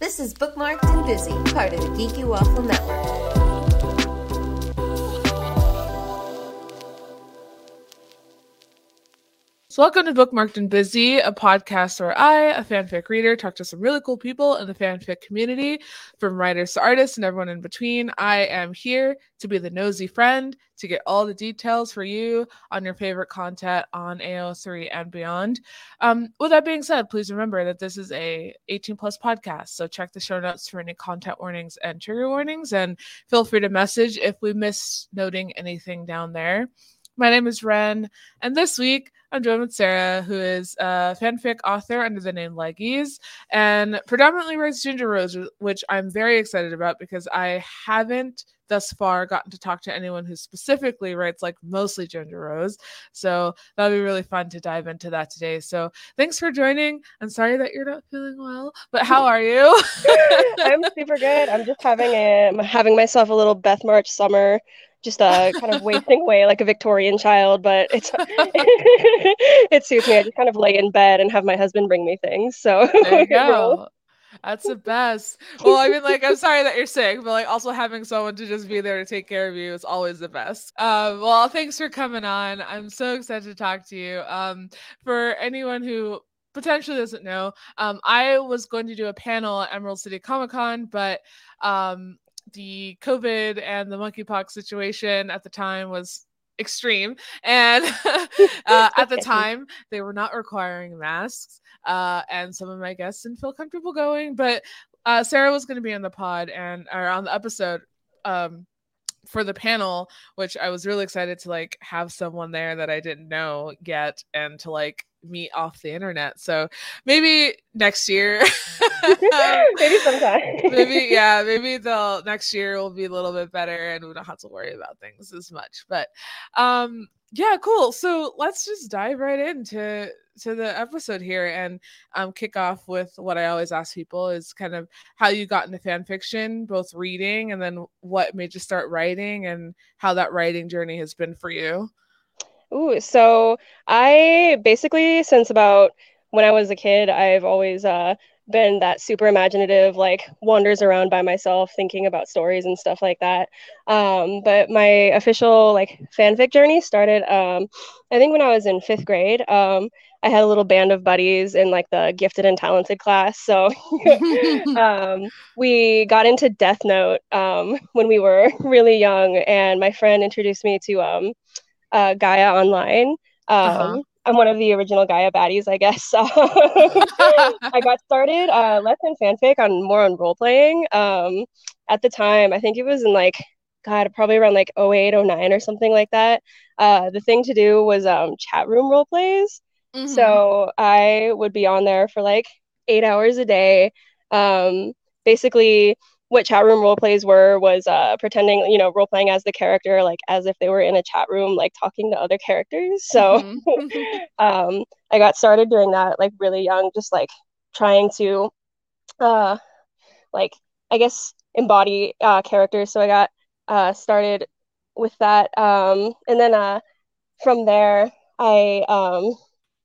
This is Bookmarked and Busy, part of the Geeky Waffle Network. So, welcome to Bookmarked and Busy, a podcast where I, a fanfic reader, talk to some really cool people in the fanfic community, from writers to artists and everyone in between. I am here to be the nosy friend, to get all the details for you on your favorite content on AO3 and beyond. Um, with that being said, please remember that this is a 18 plus podcast. So check the show notes for any content warnings and trigger warnings, and feel free to message if we miss noting anything down there. My name is Ren, and this week I'm joined with Sara, who is a fanfic author under the name Leggies and predominantly writes Ginger Rose, which I'm very excited about because I haven't thus far gotten to talk to anyone who specifically writes like mostly Ginger Rose. So that'll be really fun to dive into that today. So thanks for joining. I'm sorry that you're not feeling well, but how are you? I'm super good. I'm just having a I'm having myself a little Beth March summer just uh, kind of wasting away like a Victorian child, but it's it suits me. I just kind of lay in bed and have my husband bring me things. So there you go. That's the best. Well, I mean, like, I'm sorry that you're sick, but like, also having someone to just be there to take care of you is always the best. Um, well, thanks for coming on. I'm so excited to talk to you. Um, for anyone who potentially doesn't know, um, I was going to do a panel at Emerald City Comic Con, but um, the COVID and the monkeypox situation at the time was extreme. And uh, at the time they were not requiring masks. Uh, and some of my guests didn't feel comfortable going but uh, sara was going to be on the pod and or on the episode um, for the panel which i was really excited to like have someone there that i didn't know yet and to like meet off the internet. So maybe next year. maybe sometime. maybe yeah, maybe the next year will be a little bit better and we don't have to worry about things as much. But um yeah, cool. So let's just dive right into to the episode here and um kick off with what I always ask people is kind of how you got into fan fiction, both reading and then what made you start writing and how that writing journey has been for you. Ooh, so I basically since about when I was a kid, I've always uh, been that super imaginative, like wanders around by myself thinking about stories and stuff like that. Um, but my official like fanfic journey started, um, I think when I was in fifth grade. Um, I had a little band of buddies in like the gifted and talented class. So um, we got into Death Note um, when we were really young, and my friend introduced me to um, uh, Gaia Online. Um, uh-huh. I'm one of the original Gaia baddies, I guess. I got started uh, less in fanfic on more on role playing. Um, at the time, I think it was in like God, probably around like 08, 09 or something like that. Uh, the thing to do was um, chat room role plays. Mm-hmm. So I would be on there for like eight hours a day. Um, basically, what chat room role plays were was uh, pretending, you know, role playing as the character, like as if they were in a chat room, like talking to other characters. So mm-hmm. um, I got started doing that like really young, just like trying to, uh, like I guess embody uh, characters. So I got uh, started with that, um, and then uh, from there I um,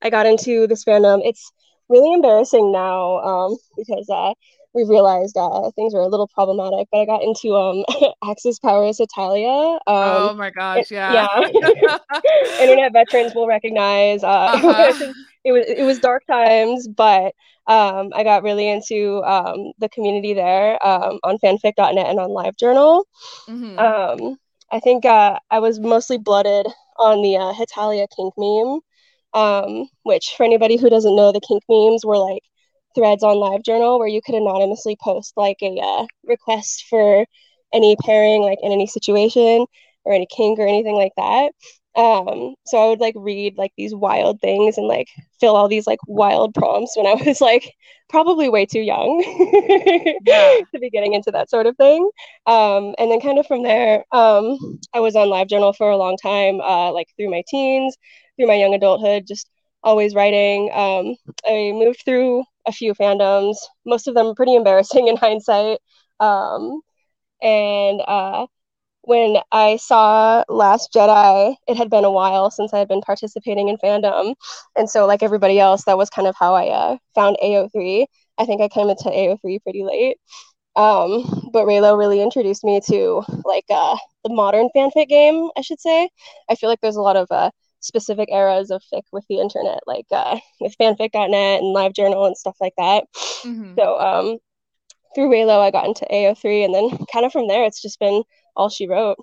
I got into this fandom. It's really embarrassing now um, because uh, we realized uh, things were a little problematic. But I got into um, Axis Powers Hetalia. Um, oh my gosh, yeah, yeah. Internet veterans will recognize. Uh, uh-huh. it was it was dark times, but um, I got really into um, the community there um, on fanfic.net and on LiveJournal. Mm-hmm. Um, I think uh, I was mostly blooded on the uh, kink meme, um, which for anybody who doesn't know, the kink memes were like threads on LiveJournal where you could anonymously post like a uh, request for any pairing, like in any situation or any kink or anything like that. Um, so I would like read like these wild things and like fill all these like wild prompts when I was like probably way too young yeah. to be getting into that sort of thing. Um, and then kind of from there, um, I was on LiveJournal for a long time, uh, like through my teens, through my young adulthood, just always writing. Um, I moved through a few fandoms, most of them pretty embarrassing in hindsight. Um, and uh, when I saw Last Jedi, it had been a while since I had been participating in fandom. And so, like everybody else, that was kind of how I uh, found AO3. I think I came into AO3 pretty late. Um, but Reylo really introduced me to like uh, the modern fanfic game, I should say. I feel like there's a lot of uh, specific eras of fic with the internet, like uh, with fanfic.net and LiveJournal and stuff like that. Mm-hmm. So um, through Reylo, I got into AO3, and then kind of from there, it's just been all she wrote.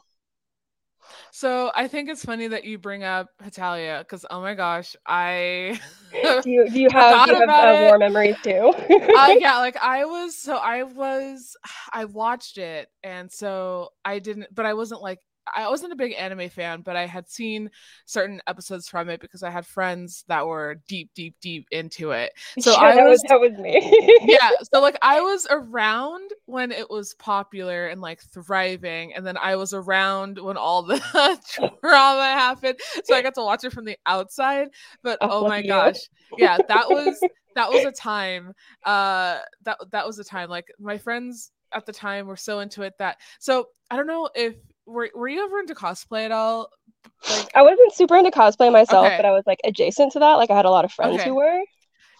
So I think it's funny that you bring up Hetalia because oh my gosh, I do you do you have, do you have uh, war memories too? uh, yeah, like I was so I was I watched it and so I didn't, but I wasn't like I wasn't a big anime fan, but I had seen certain episodes from it because I had friends that were deep, deep, deep into it. So yeah, I was, that was me. yeah. So like I was around when it was popular and like thriving, and then I was around when all the drama happened. So I got to watch it from the outside. But oh, oh my you. gosh, yeah, that was that was a time. Uh, that that was a time. Like my friends at the time were so into it that so I don't know if were were you ever into cosplay at all? Like I wasn't super into cosplay myself, okay. but I was like adjacent to that. Like I had a lot of friends okay. who were.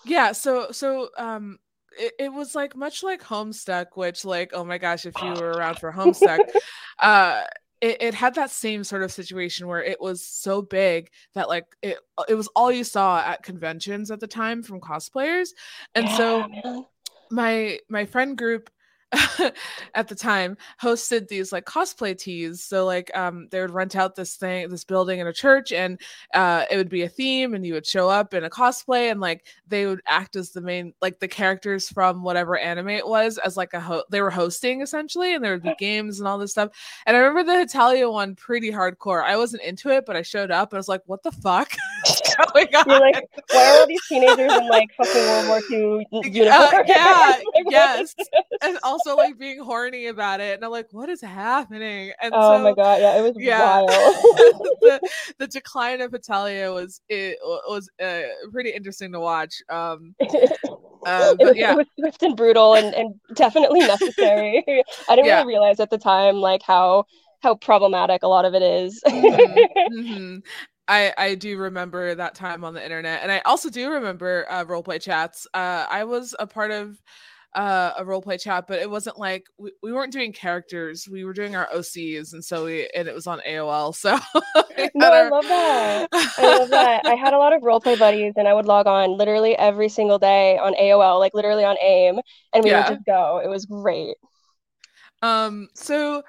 Yeah, so so um it, it was like much like Homestuck, which like oh my gosh, if you were around for Homestuck, uh it, it had that same sort of situation where it was so big that like it it was all you saw at conventions at the time from cosplayers. And yeah, so man. my my friend group at the time hosted these like cosplay teas so like um they would rent out this thing this building in a church and uh it would be a theme and you would show up in a cosplay and like they would act as the main like the characters from whatever anime it was as like a ho- they were hosting essentially and there would be games and all this stuff. And i remember the Hetalia one pretty hardcore. I wasn't into it but i showed up and i was like what the fuck going on? You're like why are all these teenagers in like fucking world war ii uniforms uh, yeah yes and also like being horny about it, and I'm like, what is happening? And oh so, my god, yeah, it was yeah. wild. the, the decline of Hetalia was it was uh, pretty interesting to watch. Um, uh, it, was, yeah. it was swift and brutal, and, and definitely necessary. I didn't yeah. really realize at the time like how how problematic a lot of it is. mm-hmm. Mm-hmm. I, I do remember that time on the internet and I also do remember uh, roleplay chats. Uh, I was a part of uh, a role play chat, but it wasn't like we, we weren't doing characters. We were doing our OCs, and so we and it was on AOL. So no, our... I love that. I love that. I had a lot of role play buddies, and I would log on literally every single day on AOL, like literally on AIM, and we yeah. would just go. It was great. Um. So,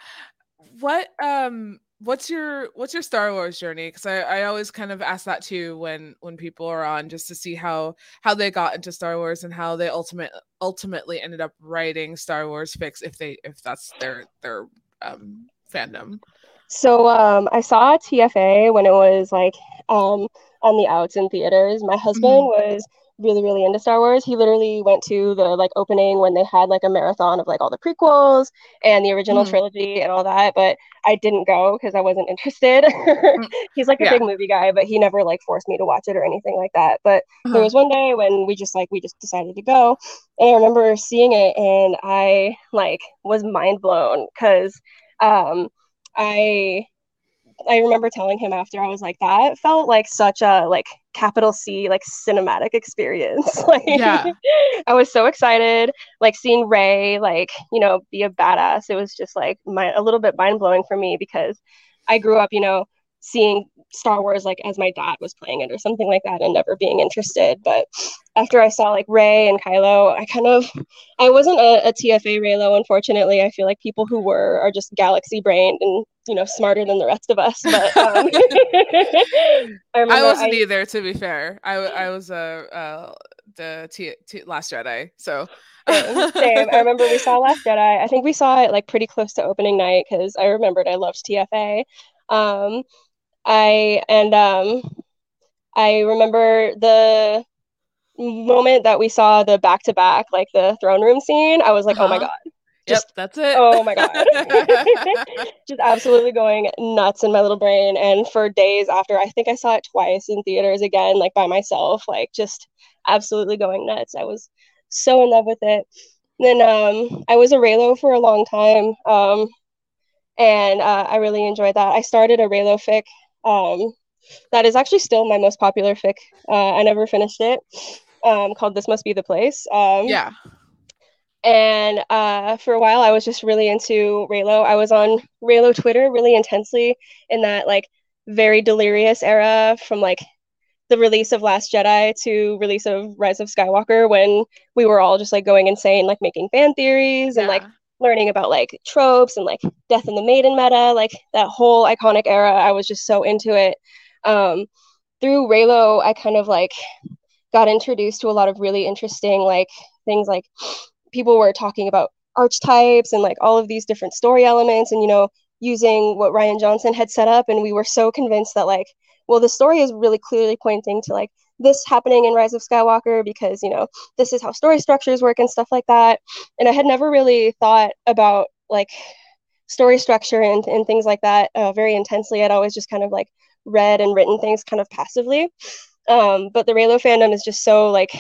what um what's your what's your Star Wars journey? Because I, I always kind of ask that too when when people are on just to see how how they got into Star Wars and how they ultimate ultimately ended up writing Star Wars fics if they if that's their their um fandom. So um I saw TFA when it was like um on the outs in theaters. My husband mm-hmm. was really really into Star Wars. He literally went to the like opening when they had like a marathon of like all the prequels and the original mm. trilogy and all that, but I didn't go because I wasn't interested. Mm. He's like a yeah. big movie guy, but he never like forced me to watch it or anything like that. But there was one day when we just like we just decided to go, and I remember seeing it and I like was mind blown because um I I remember telling him after I was like that felt like such a like capital C like cinematic experience. like yeah. I was so excited like seeing Rey like, you know, be a badass. It was just like my a little bit mind-blowing for me because I grew up, you know, seeing Star Wars like as my dad was playing it or something like that and never being interested. But after I saw like Rey and Kylo, I kind of I wasn't a, a TFA Reylo, unfortunately. I feel like people who were are just galaxy brained and you know smarter than the rest of us. But um, I, I, wasn't I, either, to be fair. I I was a uh, uh, the T, T, Last Jedi, so. Same. I remember we saw Last Jedi. I think we saw it like pretty close to opening night because I remembered I loved TFA. Um, I and um, I remember the moment that we saw the back to back, like the throne room scene. I was like, uh-huh. oh my uh-huh. god. Just, yep, that's it. Oh my god. just absolutely going nuts in my little brain. And for days after, I think I saw it twice in theaters again, like by myself, like just absolutely going nuts. I was so in love with it. then um, I was a Reylo for a long time. Um, and uh, I really enjoyed that. I started a Reylo fic um, that is actually still my most popular fic. Uh, I never finished it. Um, called "This Must Be the Place." Um, yeah. And uh, for a while, I was just really into Reylo. I was on Reylo Twitter really intensely in that like very delirious era from like the release of Last Jedi to release of Rise of Skywalker when we were all just like going insane, like making fan theories yeah. and like learning about like tropes and like Death and the Maiden meta, like that whole iconic era. I was just so into it. Um, through Reylo, I kind of like got introduced to a lot of really interesting like things like people were talking about archetypes and like all of these different story elements and you know using what Rian Johnson had set up. And we were so convinced that like well the story is really clearly pointing to like this happening in Rise of Skywalker because you know this is how story structures work and stuff like that. And I had never really thought about like story structure and, and things like that uh, very intensely. I'd always just kind of like read and written things kind of passively. Um, but the Reylo fandom is just so like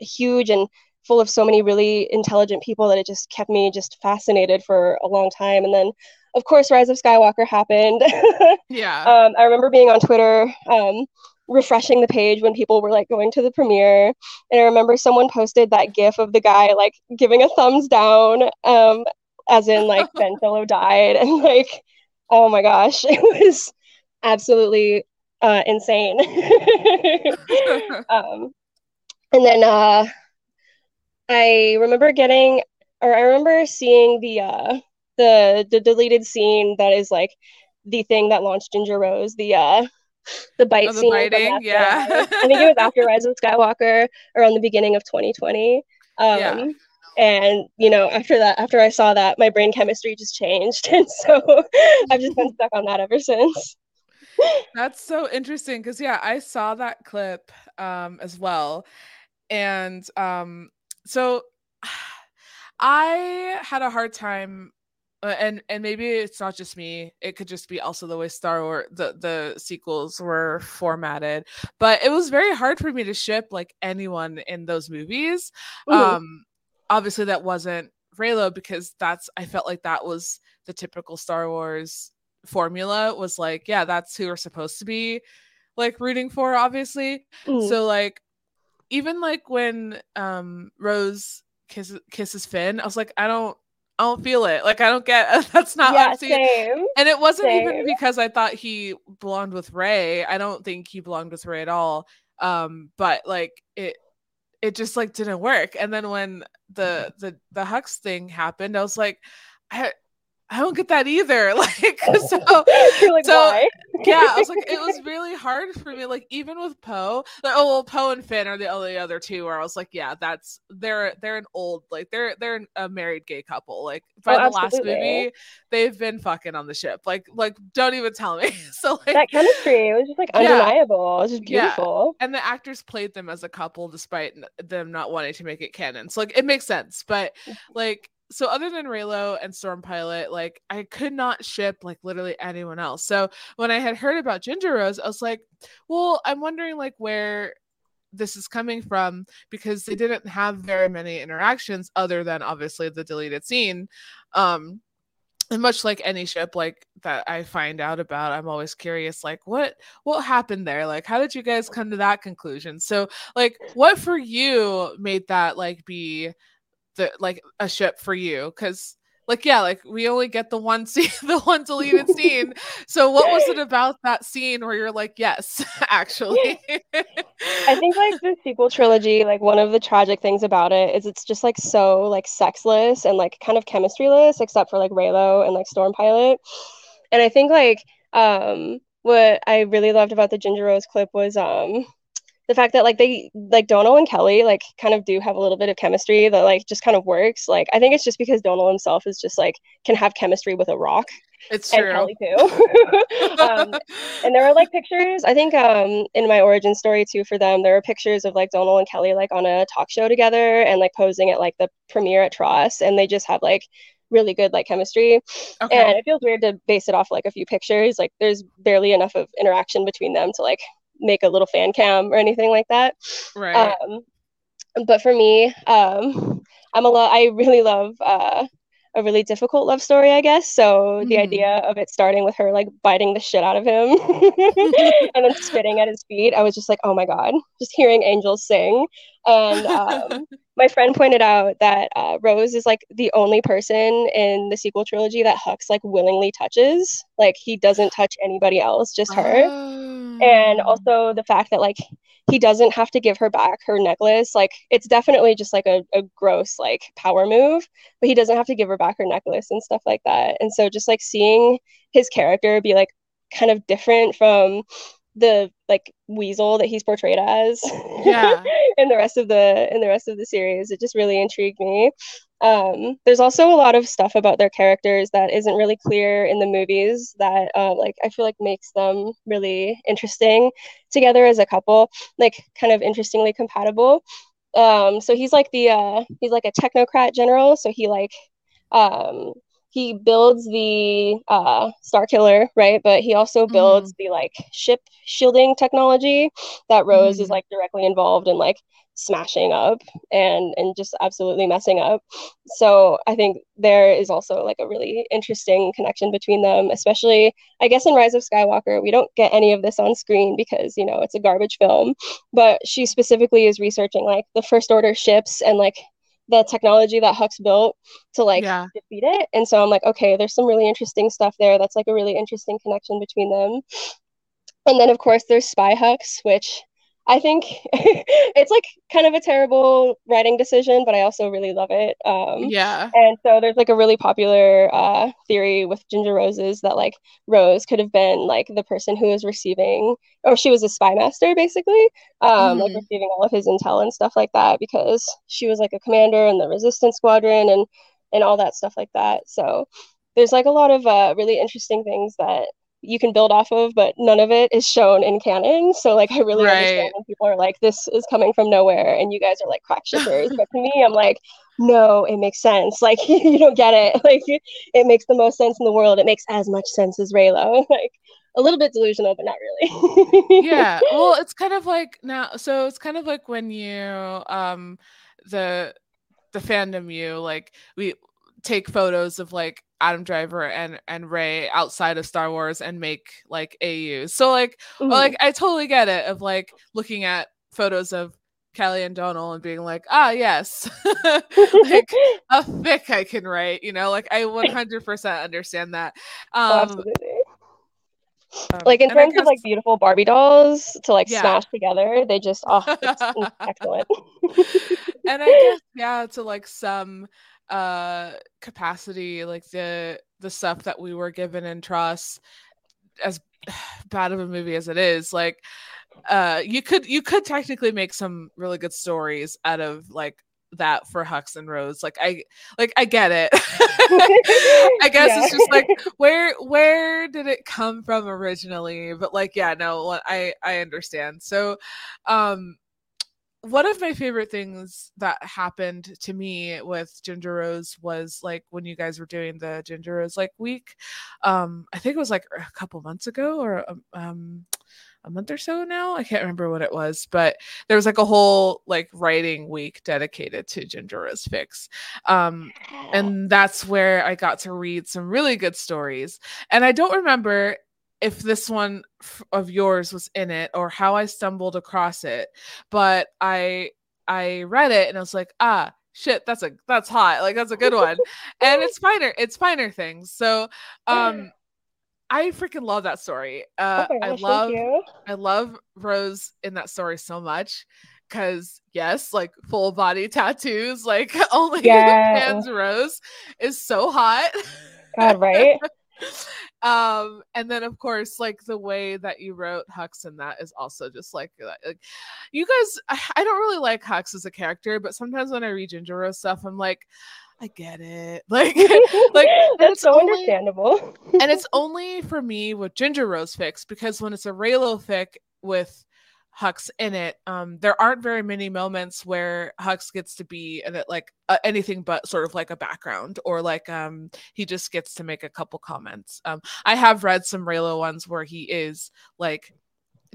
huge and full of so many really intelligent people that it just kept me just fascinated for a long time. And then, of course, Rise of Skywalker happened. yeah. Um, I remember being on Twitter, um, refreshing the page when people were like going to the premiere. And I remember someone posted that GIF of the guy like giving a thumbs down, um, as in like Ben Solo died, and like, oh my gosh, it was absolutely uh, insane. um, and then uh, I remember getting, or I remember seeing the uh, the the deleted scene that is like the thing that launched Ginger Rose, the uh, the bite oh, the scene. Biting, yeah. I think it was after Rise of Skywalker, around the beginning of 2020. Um, yeah. And you know, after that, after I saw that, my brain chemistry just changed, and so I've just been stuck on that ever since. That's so interesting because yeah, I saw that clip um as well. And um so I had a hard time uh, and and maybe it's not just me it could just be also the way star wars the the sequels were formatted but it was very hard for me to ship like anyone in those movies mm-hmm. um obviously that wasn't reylo because that's i felt like that was the typical star wars formula was like, yeah, that's who we're supposed to be like rooting for, obviously. Mm. So like even like when um Rose kisses kisses Finn, I was like, I don't I don't feel it. Like I don't get that's not yeah, same. And it wasn't same. even because I thought he belonged with Rey. I don't think he belonged with Rey at all. Um, but like it it just like didn't work. And then when the the the Hux thing happened, I was like, I I don't get that either. Like so, like, so yeah, I was like, it was really hard for me. Like even with Poe, like, oh well, Poe and Finn are the only other two where I was like, yeah, that's they're they're an old like they're they're a married gay couple. Like by oh, the last movie, they've been fucking on the ship. Like like don't even tell me. so like that chemistry, was just like undeniable. Yeah, it was just beautiful. Yeah. And the actors played them as a couple despite them not wanting to make it canon. So like it makes sense, but mm. like so other than Reylo and Storm Pilot, like I could not ship like literally anyone else. So when I had heard about Ginger Rose, I was like, well, I'm wondering like where this is coming from because they didn't have very many interactions other than obviously the deleted scene. Um and much like any ship like that I find out about, I'm always curious like what what happened there? Like how did you guys come to that conclusion? So like what for you made that like be the like a ship for you because like yeah like we only get the one scene the one deleted scene. So what was it about that scene where you're like yes actually? I think like the sequel trilogy like one of the tragic things about it is it's just like so like sexless and like kind of chemistryless except for like reylo and like storm pilot. And i think like um what i really loved about the ginger rose clip was um the fact that like they like Domhnall and Kelly like kind of do have a little bit of chemistry that like just kind of works. Like I think it's just because Domhnall himself is just like can have chemistry with a rock. It's true. And Kelly too. um, and there are like pictures. I think um in my origin story too for them, there are pictures of like Domhnall and Kelly like on a talk show together and like posing at like the premiere at TROS, and they just have like really good like chemistry. Okay. And it feels weird to base it off like a few pictures. Like there's barely enough of interaction between them to like make a little fan cam or anything like that. Right. Um, but for me, um, I'm a lot. I really love uh, a really difficult love story, I guess. So the Mhm. idea of it starting with her like biting the shit out of him and then spitting at his feet, I was just like, oh my god, just hearing angels sing. And um, my friend pointed out that uh, Rose is like the only person in the sequel trilogy that Hux like willingly touches. Like he doesn't touch anybody else, just her. And also the fact that like he doesn't have to give her back her necklace. Like it's definitely just like a, a gross like power move, but he doesn't have to give her back her necklace and stuff like that. And so just like seeing his character be like kind of different from the like weasel that he's portrayed as. Yeah. in the rest of the in the rest of the series. It just really intrigued me. Um there's also a lot of stuff about their characters that isn't really clear in the movies that uh, like i feel like makes them really interesting together as a couple like kind of interestingly compatible. Um so he's like the uh he's like a technocrat general. So he like um he builds the uh star killer right? But he also builds the like ship shielding technology that rose is Mhm. like directly involved in like smashing up and and just absolutely messing up. So i think there is also like a really interesting connection between them especially i guess in rise of skywalker we don't get any of this on screen because you know it's a garbage film. But she specifically is researching like the first order ships and like the technology that hux built to like yeah. defeat it. And so I'm like, okay, there's some really interesting stuff there. That's like a really interesting connection between them. And then of course there's Spy Hux, which I think it's like kind of a terrible writing decision, but I also really love it. Um, Yeah. and so there's like a really popular uh, theory with Ginger Roses that like Rose could have been like the person who was receiving, or she was a spy master basically, um, like Mhm. receiving all of his intel and stuff like that because she was like a commander in the resistance squadron and and all that stuff like that. So there's like a lot of uh, really interesting things that you can build off of, but none of it is shown in canon. So like I really understand when people are like, this is coming from nowhere and you guys are like crack shippers. but to me, I'm like, no, it makes sense. Like you don't get it. Like it makes the most sense in the world. It makes as much sense as Reylo. Like a little bit delusional, but not really. yeah well it's kind of like now so it's kind of like when you um the the fandom you like we take photos of like adam driver and and ray outside of star wars and make like AUs. so like Mhm. well, like i totally get it of like looking at photos of Kelly and Domhnall and being like, ah, yes, like a fic I can write, you know, like I 100% understand that. Oh, Um, absolutely. um, Like in terms of like beautiful Barbie dolls to like Yeah. smash together, they just oh, it's excellent. and I guess yeah, to like some uh capacity, like the the stuff that we were given in TROS, as bad of a movie as it is, like uh you could you could technically make some really good stories out of like that for Hux and Rose. Like I like I get it. I guess it's just like where where did it come from originally? But like yeah, no, I I understand. So um one of my favorite things that happened to me with Ginger Rose was like when you guys were doing the Ginger Rose like week. Um, I think it was like a couple months ago or um, um a month or so now. I can't remember what it was, but there was like a whole like writing week dedicated to Ginger Rose Fics. Um, and that's where I got to read some really good stories. And I don't remember if this one f- of yours was in it or how I stumbled across it, but I I read it and I was like, ah, shit, that's a that's hot, like that's a good one, and it's finer, it's finer things. So, um, I freaking love that story. Uh, oh I love you. I love Rose in that story so much because yes, like full body tattoos, like only Yeah. Pam's Rose is so hot. God, right? um, and then of course, like the way that you wrote Hux in that is also just like, uh, like you guys. I, I don't really like Hux as a character, but sometimes when I read Ginger Rose stuff, I'm like, I get it, like, like That's so only- understandable. and it's only for me with Ginger Rose fics because when it's a Reylo fic with Hux in it, um, there aren't very many moments where Hux gets to be in it like uh, anything but sort of like a background or like um he just gets to make a couple comments. Um, I have read some Reylo ones where he is like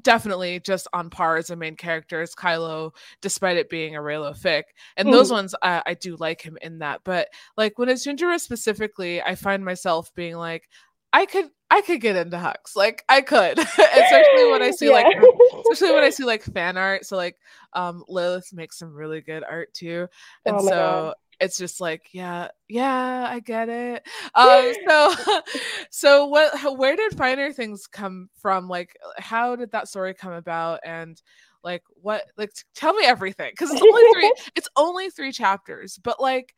definitely just on par as a main character as Kylo, despite it being a Reylo fic. And mm. those ones, I, I do like him in that. But like when it's Ginger Rose specifically, I find myself being like, I could I could get into Hux. Like I could. especially when I see yeah. like especially when I see like fan art. So like um Lillith makes some really good art too. And oh so God. it's just like, yeah, yeah, I get it. Um so so what where did finer things come from? Like how did that story come about and like what like tell me everything because it's only three it's only three chapters but like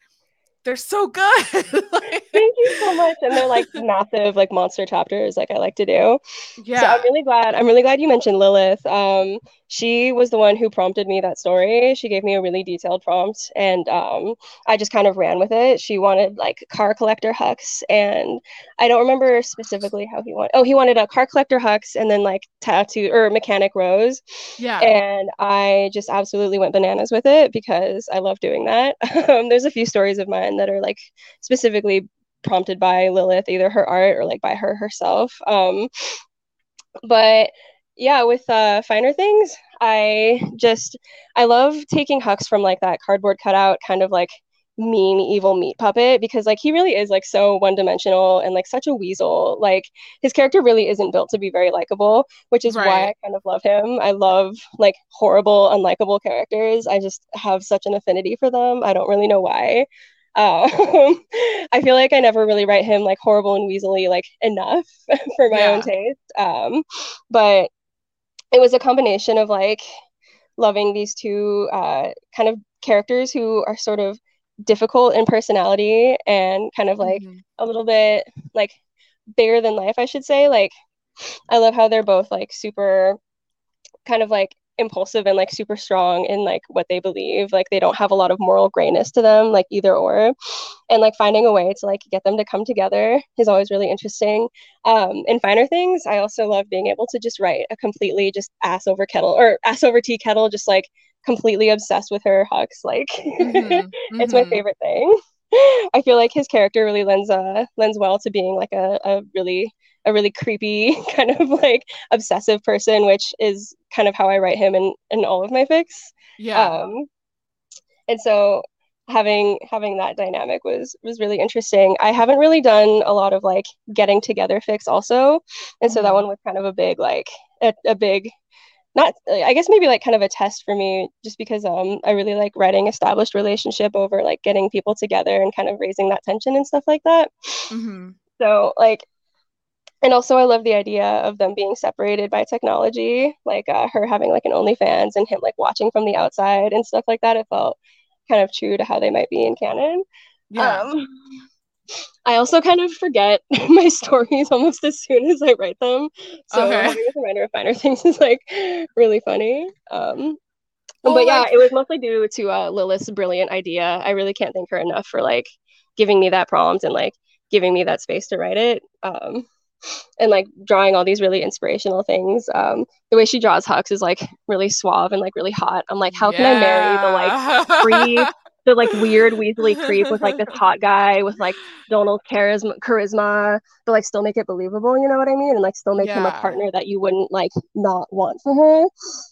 they're so good. like, Thank you so much. And they're like massive, like monster chapters, like I like to do. Yeah. So I'm really glad. I'm really glad you mentioned Lillith. Um, she was the one who prompted me that story. She gave me a really detailed prompt, and um, I just kind of ran with it. She wanted like car collector Hux, and I don't remember specifically how he wanted. Oh, he wanted a car collector Hux, and then like tattoo or mechanic Rose. Yeah. And I just absolutely went bananas with it because I love doing that. um, there's a few stories of mine that are like specifically prompted by Lillith, either her art or like by her herself. Um, but yeah, with uh, finer things, I just I love taking Hux from like that cardboard cutout kind of like mean evil meat puppet because like he really is like so one dimensional and like such a weasel like his character really isn't built to be very likable which is right. why i kind of love him i love like horrible unlikable characters i just have such an affinity for them i don't really know why um, I feel like I never really write him like horrible and weaselly like enough for my yeah. own taste. Um, but it was a combination of like loving these two uh, kind of characters who are sort of difficult in personality and kind of like mm-hmm. a little bit like bigger than life, I should say. Like, I love how they're both like super kind of like impulsive and like super strong in like what they believe like they don't have a lot of moral grayness to them like either or and like finding a way to like get them to come together is always really interesting um in finer things i also love being able to just write a completely just ass over kettle or ass over tea kettle just like completely obsessed with her Hux like mm-hmm. it's my mm-hmm. favorite thing I feel like his character really lends uh lends well to being like a, a really a really creepy kind of like obsessive person, which is kind of how I write him in in all of my fics. Yeah. Um, and so having having that dynamic was was really interesting. I haven't really done a lot of like getting together fics also, and so mm-hmm. that one was kind of a big like a, a big not i guess maybe like kind of a test for me just because um i really like writing established relationship over like getting people together and kind of raising that tension and stuff like that. Mm-hmm. so like and also i love the idea of them being separated by technology like uh, her having like an onlyfans and him like watching from the outside and stuff like that. It felt kind of true to how they might be in canon. Yeah. Um, I also kind of forget my stories almost as soon as I write them. So okay. having a reminder of finer things is like really funny. Um, but yeah, it was mostly due to uh, Lillith's brilliant idea. I really can't thank her enough for like giving me that prompt and like giving me that space to write it. Um, and like drawing all these really inspirational things. Um, the way she draws Hux is like really suave and like really hot. I'm like, how can I marry the like free the like weird Weasley creep with like this hot guy with like Domhnall's charisma, charisma, but like still make it believable. You know what I mean? And like still make yeah. him a partner that you wouldn't like not want for her.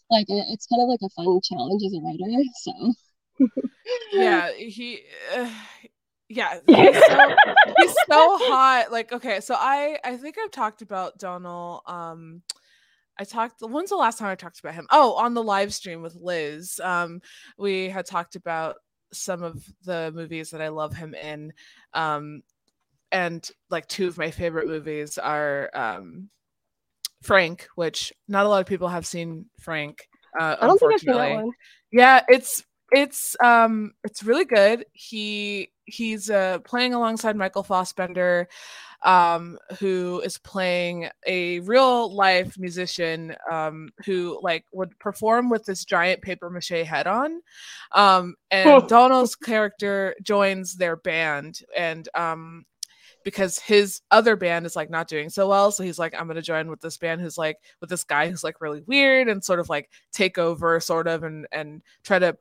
Like it's kind of like a fun challenge as a writer. So yeah, he. Uh, yeah, he's so, he's so hot. Like, okay, so I I think I've talked about Domhnall. Um, I talked. When's the last time I talked about him? Oh, on the live stream with Liz. Um, we had talked about some of the movies that I love him in. Um, and like two of my favorite movies are um, Frank, which not a lot of people have seen Frank. Uh, I don't think I've seen that one. Yeah, it's it's um it's really good. He he's uh playing alongside Michael Fassbender um, who is playing a real life musician um, who like would perform with this giant paper mache head on. Um, and Domhnall's character joins their band and um, because his other band is like not doing so well. So he's like, I'm gonna join with this band who's like with this guy who's like really weird and sort of like take over sort of and and try to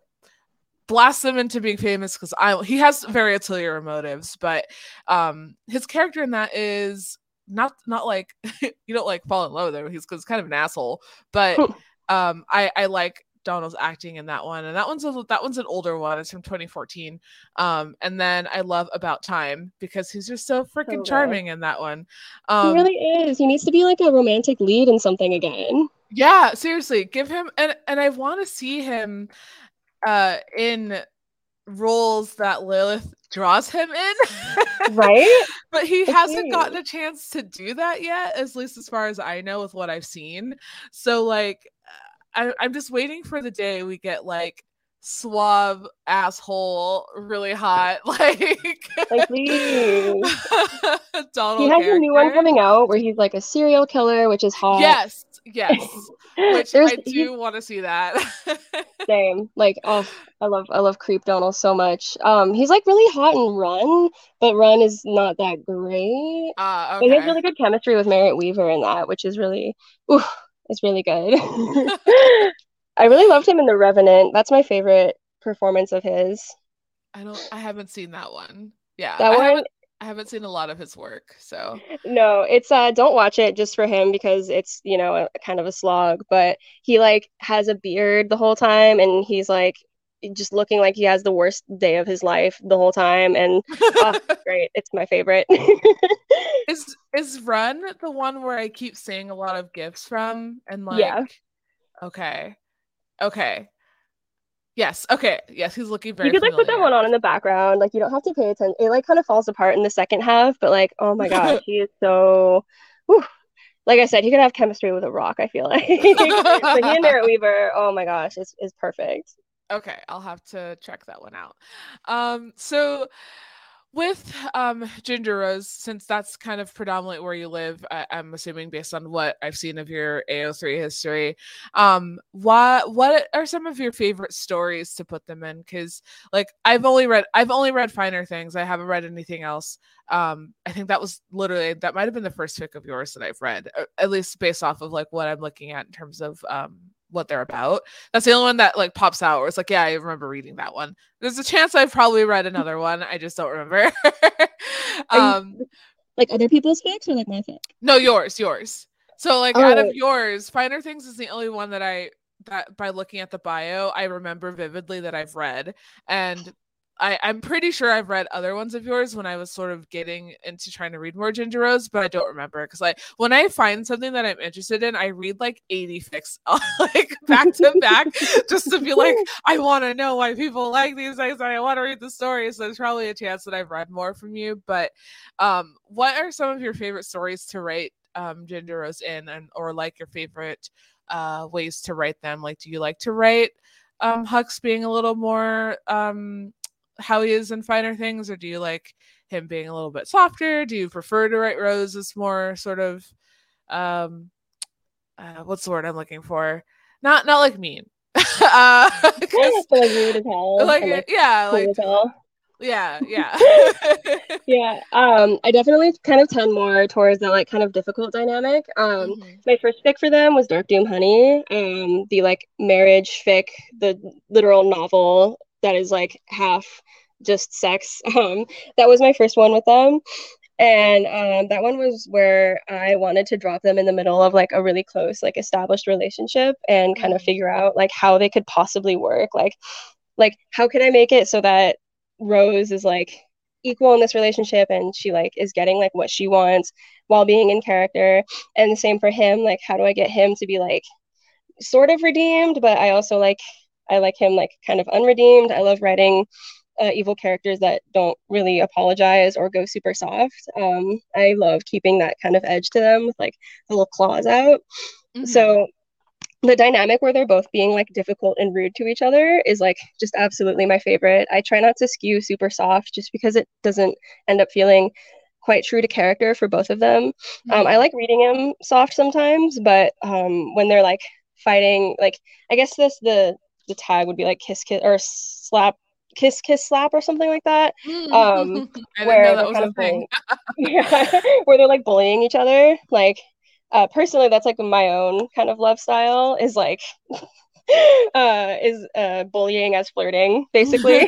blast him into being famous because I he has very ulterior motives, but um his character in that is not not like you don't like fall in love with him. He's because kind of an asshole, but um, I I like Domhnall's acting in that one, and that one's a, that one's an older one. It's from 2014. Um, and then I love About Time because he's just so freaking charming in that one. Um, he really is. He needs to be like a romantic lead in something again. Yeah, seriously, give him and and I want to see him uh in roles that Lillith draws him in. right? but he hasn't gotten a chance to do that yet, at least as far as I know with what I've seen. So like I, I'm just waiting for the day we get like suave asshole, really hot, like, like please. Domhnall. He has character. a new one coming out where he's like a serial killer, which is hot. Yes, yes. Which I do want to see that. same. Like, oh, I love I love Creep Domhnall so much. Um, he's like really hot in Run, but Run is not that great. Uh, okay. But he has really good chemistry with Merritt Weaver in that, which is really, ooh, it's really good. I really loved him in The Revenant. That's my favorite performance of his. I don't. I haven't seen that one. Yeah, that I one. I haven't seen a lot of his work, so no. It's uh, don't watch it just for him because it's you know a, kind of a slog. But he like has a beard the whole time, and he's like just looking like he has the worst day of his life the whole time and oh, great it's my favorite is is run the one where i keep seeing a lot of gifts from and like yeah okay okay yes okay yes he's looking very you could like put that one on in the background like you don't have to pay attention it like kind of falls apart in the second half but like oh my gosh, he is so whew. like I said, he could have chemistry with a rock. I feel like, but he and Merritt Weaver. oh my gosh, is is perfect. Okay, I'll have to check that one out. Um, so with um Ginger Rose, since that's kind of predominantly where you live, I- am assuming based on what I've seen of your AO3 history, um, what what are some of your favorite stories to put them in? Because like I've only read I've only read Finer Things. I haven't read anything else. Um, I think that was literally that might have been the first fic of yours that I've read, at least based off of like what I'm looking at in terms of um what they're about. That's the only one that like pops out where it's like, yeah, I remember reading that one. There's a chance I've probably read another one. I just don't remember. um you, like other people's fics or like my fic? No, yours, yours. So like oh. out of yours, Finer Things is the only one that I that by looking at the bio, I remember vividly that I've read. And I, I'm pretty sure I've read other ones of yours when I was sort of getting into trying to read more Ginger Rose, but I don't remember because like when I find something that I'm interested in, I read like 80 fics like back to back just to be like, I want to know why people like these things. I want to read the story. So there's probably a chance that I've read more from you. But um, what are some of your favorite stories to write um, Ginger Rose in, and or like your favorite uh, ways to write them? Like, do you like to write? um Hux being a little more um how he is in finer things, or do you like him being a little bit softer? Do you prefer to write Rose as more sort of um uh, what's the word I'm looking for? Not not like mean. uh, like rude as hell. Like, like yeah, like yeah, yeah. yeah. Um, I definitely kind of tend more towards that like kind of difficult dynamic. Um, mm-hmm. my first fic for them was Dark Doom Honey, um, the like marriage fic, the literal novel that is like half just sex. Um, that was my first one with them. And um, that one was where I wanted to drop them in the middle of like a really close, like established relationship and kind of mm. figure out like how they could possibly work. Like, like how could I make it so that Rose is like equal in this relationship and she like is getting like what she wants while being in character. And the same for him. Like, how do I get him to be like sort of redeemed, but I also like I like him like kind of unredeemed. I love writing uh, evil characters that don't really apologize or go super soft. Um, I love keeping that kind of edge to them with like the little claws out. Mm-hmm. So the dynamic where they're both being like difficult and rude to each other is like just absolutely my favorite. I try not to skew super soft just because it doesn't end up feeling quite true to character for both of them. Mm-hmm. Um, I mm-hmm. like reading him soft sometimes, but um, when they're like fighting, like I guess this the the tag would be like kiss kiss or slap kiss kiss slap or something like that um where they're kind of bullying, yeah, where they're like bullying each other like uh personally that's like my own kind of love style is like uh, is uh, bullying as flirting, basically.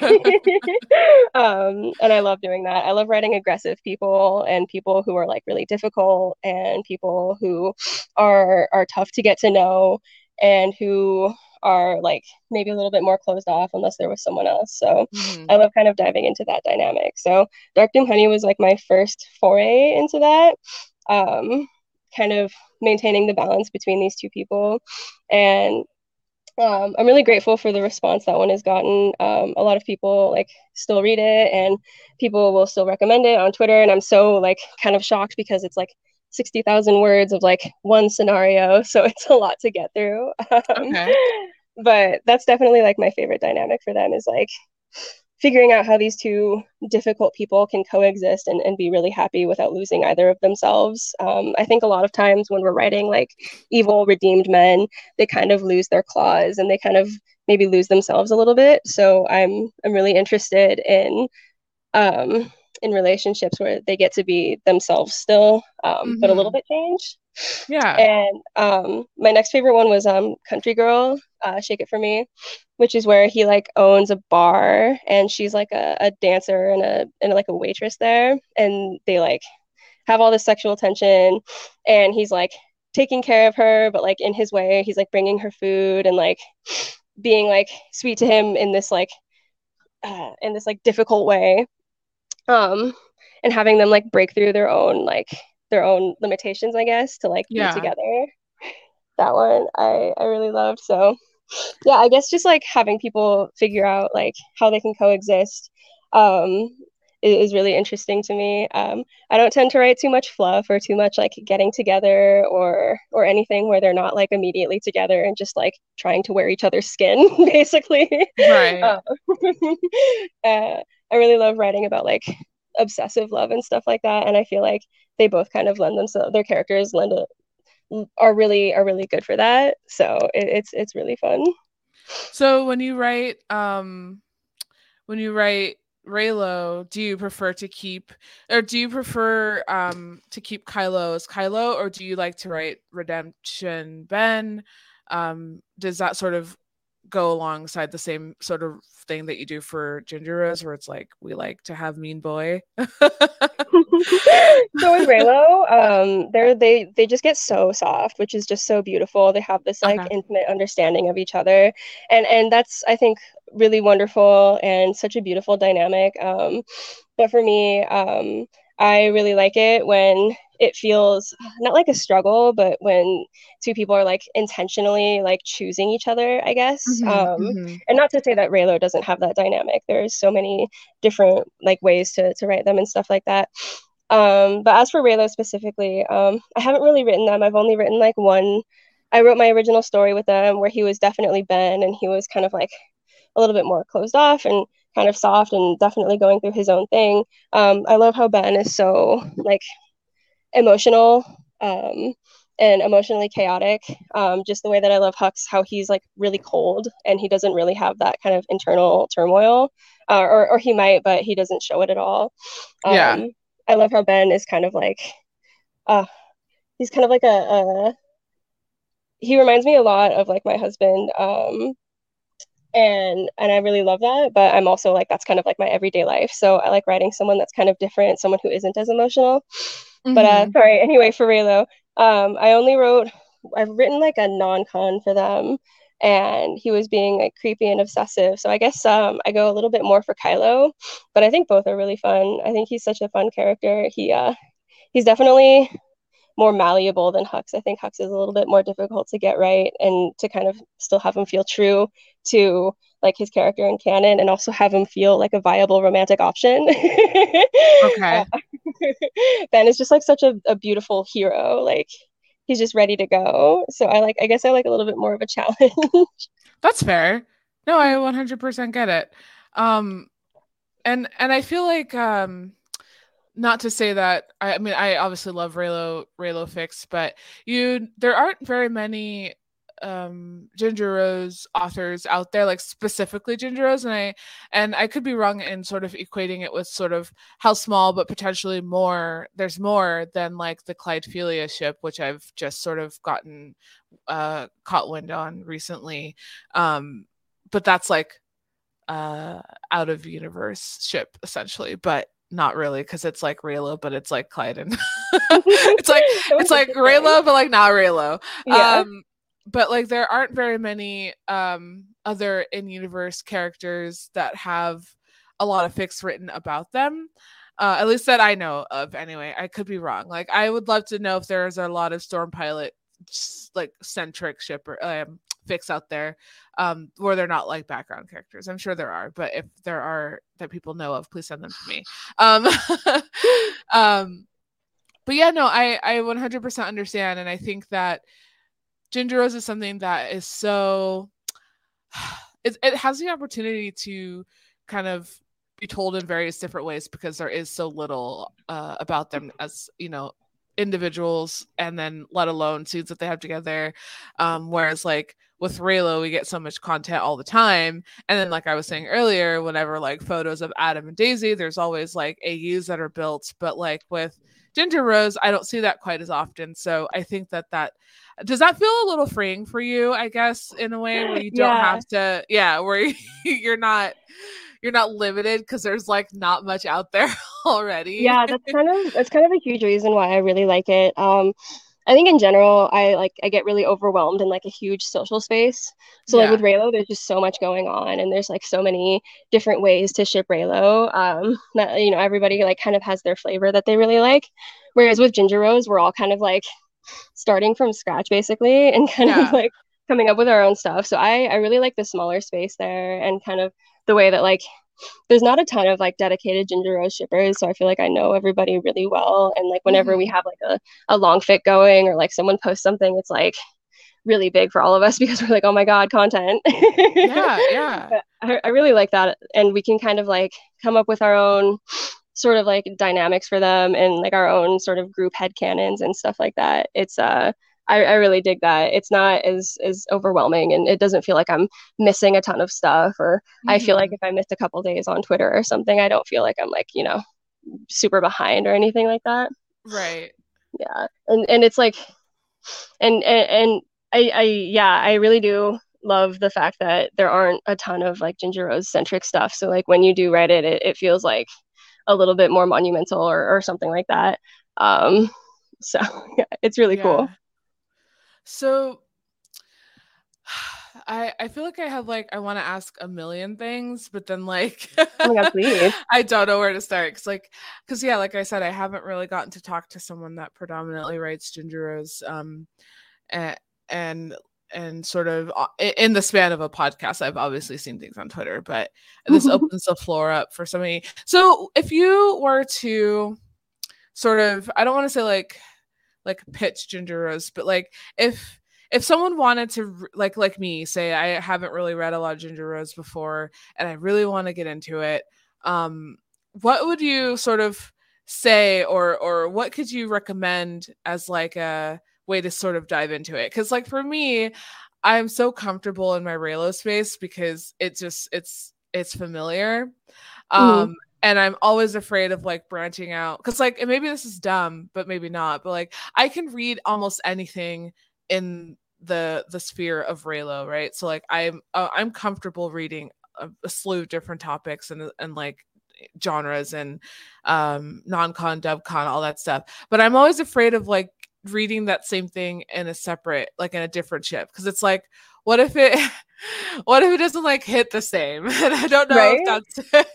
um, and I love doing that. I love writing aggressive people and people who are like really difficult and people who are are tough to get to know and who are like maybe a little bit more closed off unless there was someone else. So mm-hmm. I love kind of diving into that dynamic. So Dark Doom Honey was like my first foray into that. Um, kind of maintaining the balance between these two people. And um, I'm really grateful for the response that one has gotten. Um, a lot of people like still read it and people will still recommend it on Twitter. And I'm so like kind of shocked because it's like 60,000 words of like one scenario. So it's a lot to get through. Um, okay. but that's definitely like my favorite dynamic for them is like figuring out how these two difficult people can coexist and, and be really happy without losing either of themselves. Um, I think a lot of times when we're writing like evil redeemed men, they kind of lose their claws and they kind of maybe lose themselves a little bit. So I'm I'm really interested in um, in relationships where they get to be themselves still, um, mm-hmm. but a little mm-hmm. bit changed. Yeah. And um, my next favorite one was um, Country Girl, uh, Shake It For Me, which is where he like owns a bar and she's like a, a dancer and a and like a waitress there. And they like have all this sexual tension and he's like taking care of her, but like in his way, he's like bringing her food and like being like sweet to him in this like uh, in this like difficult way um and having them like break through their own like their own limitations i guess to like yeah. be together. That one i i really loved. So yeah i guess just like having people figure out like how they can coexist um is, really interesting to me. Um i don't tend to write too much fluff or too much like getting together or or anything where they're not like immediately together and just like trying to wear each other's skin basically. Right. Uh, I really love writing about like obsessive love and stuff like that. And I feel like they both kind of lend themselves, their characters lend a, are really are really good for that. So it, it's it's really fun. So when you write um when you write Reylo, do you prefer to keep or do you prefer um to keep Kylo as Kylo or do you like to write Redemption Ben? Um does that sort of go alongside the same sort of thing that you do for Ginger Rose, where it's like we like to have mean boy. so with Reylo, um, they're they they just get so soft, which is just so beautiful. They have this like okay. intimate understanding of each other, and and that's I think really wonderful and such a beautiful dynamic. Um, but for me, um, I really like it when it feels not like a struggle, but when two people are like intentionally like choosing each other, I guess. Mm-hmm, um, mm-hmm. And not to say that Reylo doesn't have that dynamic. There's so many different like ways to to write them and stuff like that. Um, but as for Reylo specifically, um, I haven't really written them. I've only written like one. I wrote my original story with them where he was definitely Ben and he was kind of like a little bit more closed off and kind of soft and definitely going through his own thing. Um, I love how Ben is so like emotional um, and emotionally chaotic. Um, just the way that I love Hux, how he's like really cold and he doesn't really have that kind of internal turmoil, uh, or or he might, but he doesn't show it at all. yeah. Um, I love how Ben is kind of like, uh, he's kind of like a, a he reminds me a lot of like my husband um and and I really love that. But I'm also like that's kind of like my everyday life. So I like writing someone that's kind of different, someone who isn't as emotional. Mm-hmm. But uh, mm-hmm. sorry. Anyway, for Reylo, um, I only wrote. I've written like a non-con for them, and he was being like creepy and obsessive. So I guess um, I go a little bit more for Kylo, but I think both are really fun. I think he's such a fun character. He uh, he's definitely more malleable than Hux. I think Hux is a little bit more difficult to get right and to kind of still have him feel true to like his character in canon and also have him feel like a viable romantic option. okay. Uh, ben is just like such a, a beautiful hero. Like he's just ready to go. So I like I guess I like a little bit more of a challenge. That's fair. No, I 100% get it. Um and and I feel like um not to say that I, I mean I obviously love Reylo Reylo Fics, but you there aren't very many um ginger rose authors out there like specifically ginger rose and i and i could be wrong in sort of equating it with sort of how small but potentially more there's more than like the Clydefilia ship which i've just sort of gotten uh caught wind on recently um but that's like uh out of universe ship essentially but not really because it's like Reylo, but it's like Clyde and it's like it's like Reylo, but like not Reylo. Yeah. Um, but like there aren't very many um other in-universe characters that have a lot of fics written about them. Uh, at least that I know of. Anyway, I could be wrong. Like I would love to know if there's a lot of Storm Pilot like centric shipper um, fics out there um, where they're not like background characters. I'm sure there are, but if there are that people know of, please send them to me. Um, um, but yeah, no, I I 100% understand, and I think that Ginger Rose is something that is so it, it has the opportunity to kind of be told in various different ways because there is so little uh, about them as you know individuals and then let alone scenes that they have together. Um whereas like with Reylo we get so much content all the time. And then like I was saying earlier whenever like photos of Adam and Daisy there's always like AUs that are built. But like with Ginger Rose I don't see that quite as often. So I think that that does that feel a little freeing for you I guess in a way where you don't yeah. have to yeah where you're not you're not limited because there's like not much out there already. Yeah, that's kind of that's kind of a huge reason why I really like it. Um, I think in general, I like I get really overwhelmed in like a huge social space. So yeah. like with Reylo, there's just so much going on, and there's like so many different ways to ship Reylo. Um, that you know everybody like kind of has their flavor that they really like. Whereas with Ginger Rose, we're all kind of like starting from scratch basically, and kind yeah. of like coming up with our own stuff. So I I really like the smaller space there, and kind of the way that like there's not a ton of like dedicated ginger rose shippers so i feel like i know everybody really well and like whenever mm-hmm. we have like a, a long fic going or like someone posts something it's like really big for all of us because we're like oh my god content yeah yeah I, I really like that and we can kind of like come up with our own sort of like dynamics for them and like our own sort of group head canons and stuff like that it's uh I, I really dig that. It's not as as overwhelming and it doesn't feel like I'm missing a ton of stuff or mm-hmm. I feel like mm-hmm. if I missed a couple days on Twitter or something, I don't feel like I'm like, you know, super behind or anything like that. Right. Yeah. And and it's like and and, and I, I yeah, I really do love the fact that there aren't a ton of like ginger rose centric stuff. So like when you do write it, it, it feels like a little bit more monumental or, or something like that. Um so yeah, it's really yeah. cool. So I I feel like I have like I want to ask a million things, but then like oh God, I don't know where to start. Cause like cause yeah, like I said, I haven't really gotten to talk to someone that predominantly writes ginger rose um and and and sort of uh, in the span of a podcast i've obviously seen things on twitter but this opens the floor up for somebody so if you were to sort of i don't want to say like like pitch ginger rose but like if if someone wanted to like like me say i haven't really read a lot of ginger rose before and i really want to get into it um what would you sort of say or or what could you recommend as like a way to sort of dive into it because like for me i'm so comfortable in my Reylo space because it just it's it's familiar mm-hmm. um and I'm always afraid of like branching out because like maybe this is dumb, but maybe not. But like I can read almost anything in the the sphere of Reylo, right? So like I'm uh, I'm comfortable reading a, a, slew of different topics and and like genres and um non-con, dub-con, all that stuff. But I'm always afraid of like reading that same thing in a separate like in a different ship because it's like what if it what if it doesn't like hit the same and i don't know right? if that's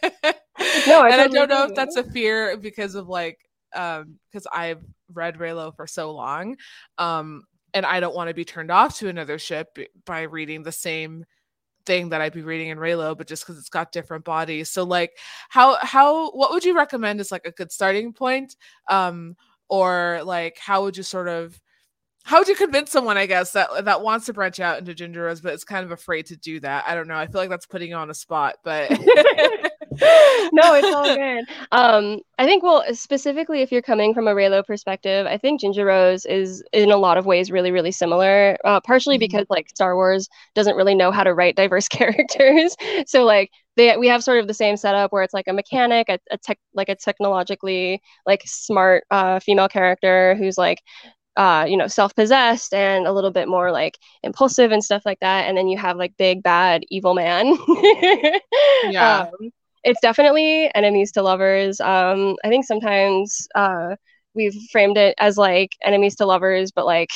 no, I and I don't know if that's a fear because of like um because I've read reylo for so long. Um and I don't want to be turned off to another ship by reading the same thing that I'd be reading in Reylo, but just because it's got different bodies. So like how how what would you recommend as like a good starting point? Um or like how would you sort of how would you convince someone i guess that that wants to branch out into ginger rose but is kind of afraid to do that i don't know i feel like that's putting you on a spot but no, it's all good. Um, I think, well, specifically if you're coming from a Reylo perspective, I think Ginger Rose is in a lot of ways really, really similar. Uh, partially mm-hmm. because like Star Wars doesn't really know how to write diverse characters, so like they we have sort of the same setup where it's like a mechanic, a, a tech, like a technologically like smart uh, female character who's like uh, you know, self-possessed and a little bit more like impulsive and stuff like that. And then you have like big bad evil man. yeah. Um, it's definitely enemies to lovers. Um, I think sometimes uh, we've framed it as like enemies to lovers, but like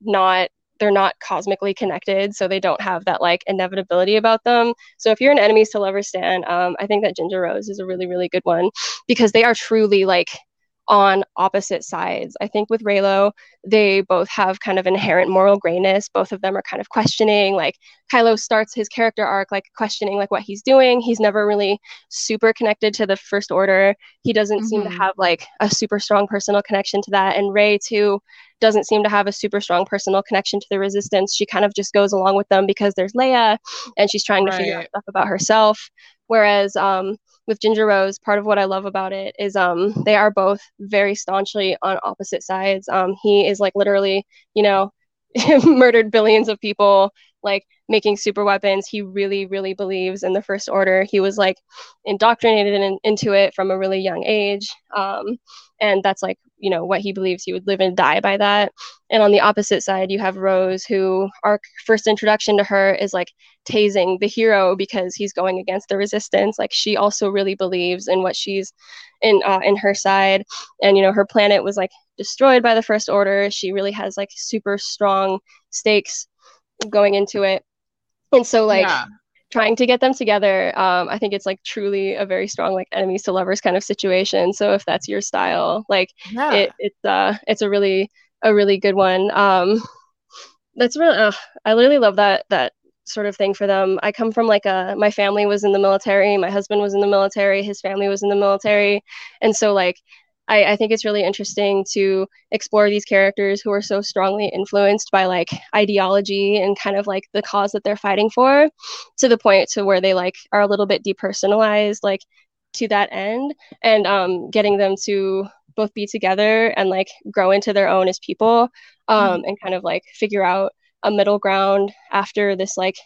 not they're not cosmically connected, so they don't have that like inevitability about them. So if you're an enemies to lovers stand, um, I think that Ginger Rose is a really really good one because they are truly like on opposite sides. I think with Reylo, they both have kind of inherent moral grayness. Both of them are kind of questioning. Like Kylo starts his character arc like questioning like what he's doing. He's never really super connected to the First Order. He doesn't mm-hmm. seem to mm-hmm. have like a super strong personal connection to that. And Rey too doesn't seem to have a super strong personal connection to the Resistance. She kind of just goes along with them because there's Leia, and she's trying to right. figure out stuff about herself. Whereas um, with Ginger Rose, part of what I love about it is um, they are both very staunchly on opposite sides. Um, he is like literally, you know, murdered billions of people, like making super weapons. He really, really believes in the First Order. He was like indoctrinated in, into it from a really young age. Um, and that's like, you know, what he believes he would live and die by that. And on the opposite side, you have Rose, who our first introduction to her is like tasing the hero because he's going against the resistance. Like she also really believes in what she's in uh, in her side. And you know, her planet was like destroyed by the First Order. She really has like super strong stakes going into it. And so like yeah. Trying to get them together, um, I think it's like truly a very strong like enemies to lovers kind of situation. So if that's your style, like yeah. it, it's uh it's a really a really good one. Um, that's really uh, I literally love that that sort of thing for them. I come from like a my family was in the military, my husband was in the military, his family was in the military, and so like I, I think it's really interesting to explore these characters who are so strongly influenced by like ideology and kind of like the cause that they're fighting for to the point to where they like are a little bit depersonalized like to that end. And um, getting them to both be together and like grow into their own as people um, mm and kind of like figure out a middle ground after this like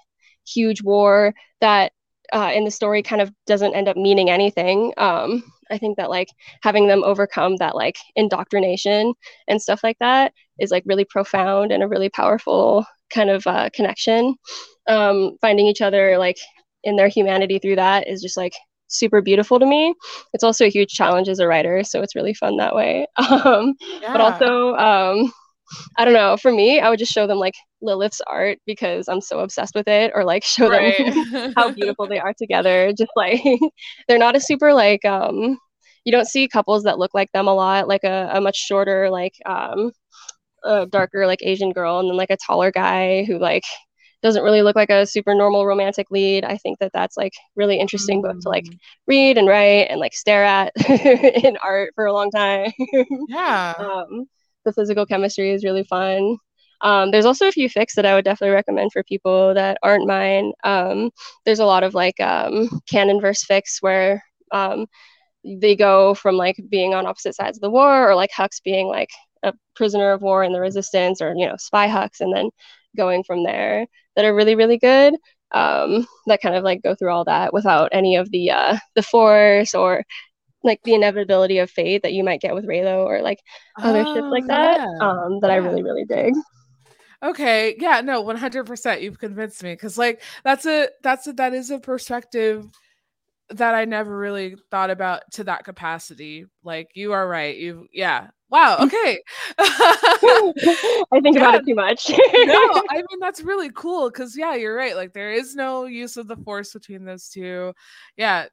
huge war that uh, in the story kind of doesn't end up meaning anything. Um, I think that like having them overcome that like indoctrination and stuff like that is like really profound and a really powerful kind of uh, connection. Um, finding each other like in their humanity through that is just like super beautiful to me. It's also a huge challenge as a writer, so it's really fun that way. Um, yeah. But also, um, I don't know. For me, I would just show them like Lillith's art because I'm so obsessed with it, or like show right. them how beautiful they are together. Just like they're not a super like um you don't see couples that look like them a lot, like a, a much shorter, like um a darker like Asian girl and then like a taller guy who like doesn't really look like a super normal romantic lead. I think that that's like really interesting mm. both to like mm. read and write and like stare at in art for a long time. Yeah. um, the physical chemistry is really fun. Um, there's also a few fics that I would definitely recommend for people that aren't mine. Um, there's a lot of like um, canon verse fics where um, they go from like being on opposite sides of the war, or like Hux being like a prisoner of war in the resistance, or you know spy Hux, and then going from there that are really really good. Um, that kind of like go through all that without any of the uh, the force or like the inevitability of fate that you might get with Reylo or like other oh, shit like that. Yeah. Um, that yeah. I really really dig. Okay, yeah, no, one hundred percent. You've convinced me because like that's a that's a that is a perspective that I never really thought about to that capacity. Like you are right. You yeah, Wow. Okay. I think yeah. about it too much. no, I mean that's really cool because yeah, you're right. Like there is no use of the force between those two. Yeah,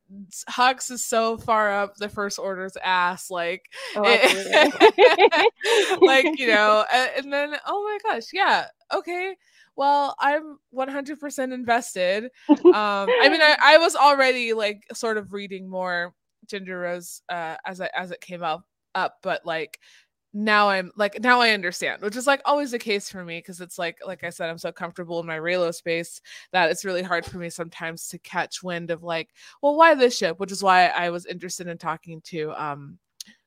Hux is so far up the first order's ass. Like, oh, it, like you know, and, and then oh my gosh, yeah. Okay. Well, I'm 100% invested. Um, I mean, I, I was already like sort of reading more Ginger Rose uh, as I, as it came up up, but like now I'm like now I understand, which is like always the case for me because it's like like I said, I'm so comfortable in my Reylo space that it's really hard for me sometimes to catch wind of like, well, why this ship? Which is why I was interested in talking to um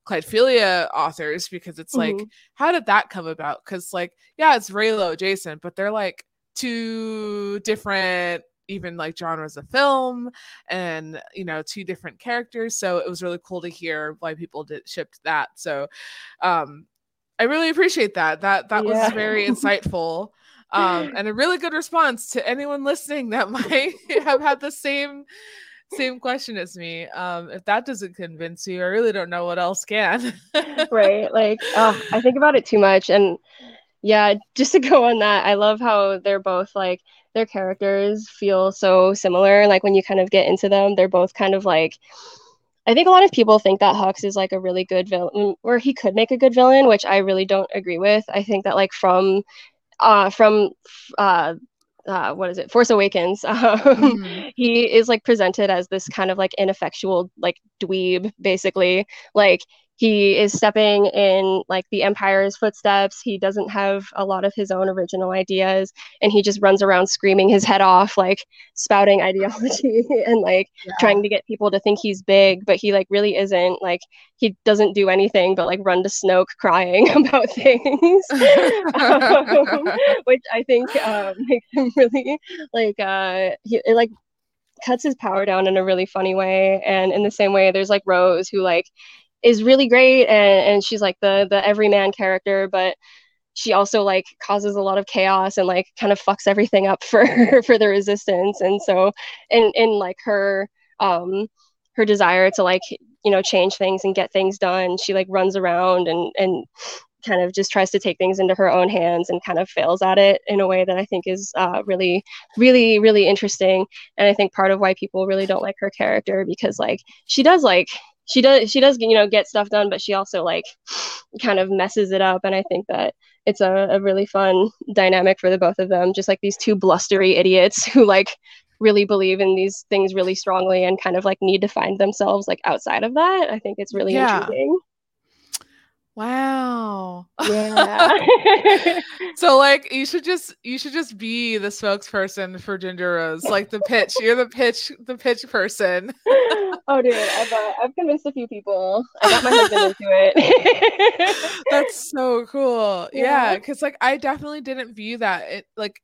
Clydefilia authors because it's like, Mhm. how did that come about? Because like, yeah, it's Reylo Jason, but they're like two different even like genres of film and you know two different characters so it was really cool to hear why people did shipped that so um i really appreciate that that that Yeah. was very insightful um and a really good response to anyone listening that might have had the same same question as me um if that doesn't convince you i really don't know what else can right like oh, i think about it too much and yeah just to go on that i love how they're both like their characters feel so similar like when you kind of get into them they're both kind of like i think a lot of people think that hux is like a really good villain or he could make a good villain which i really don't agree with i think that like from uh from uh uh, what is it? Force Awakens. Um, Mhm. he is like presented as this kind of like ineffectual like dweeb basically like he is stepping in like the empire's footsteps. He doesn't have a lot of his own original ideas and he just runs around screaming his head off like spouting ideology and like trying to get people to think he's big but he like really isn't. Like he doesn't do anything but like run to snoke crying about things. Um, which I think uh, makes him really like uh, he it, like cuts his power down in a really funny way. And in the same way, there's like Rose who like is really great and and she's like the the everyman character, but she also like causes a lot of chaos and like kind of fucks everything up for for the resistance. And so in in like her um her desire to like you know change things and get things done she like runs around and and kind of just tries to take things into her own hands and kind of fails at it in a way that I think is uh, really, really, really interesting. And I think part of why people really don't like her character because like she does like she does she does you know get stuff done, but she also like kind of messes it up. And I think that it's a, a really fun dynamic for the both of them. Just like these two blustery idiots who like really believe in these things really strongly and kind of like need to find themselves like outside of that. I think it's really Yeah. intriguing. Wow Yeah. so like you should just you should just be the spokesperson for Ginger Rose, like the pitch. You're the pitch, the pitch person. oh, dude, I've uh, I've convinced a few people. I got my husband into it. That's so cool. Yeah, Yeah. because like I definitely didn't view that it like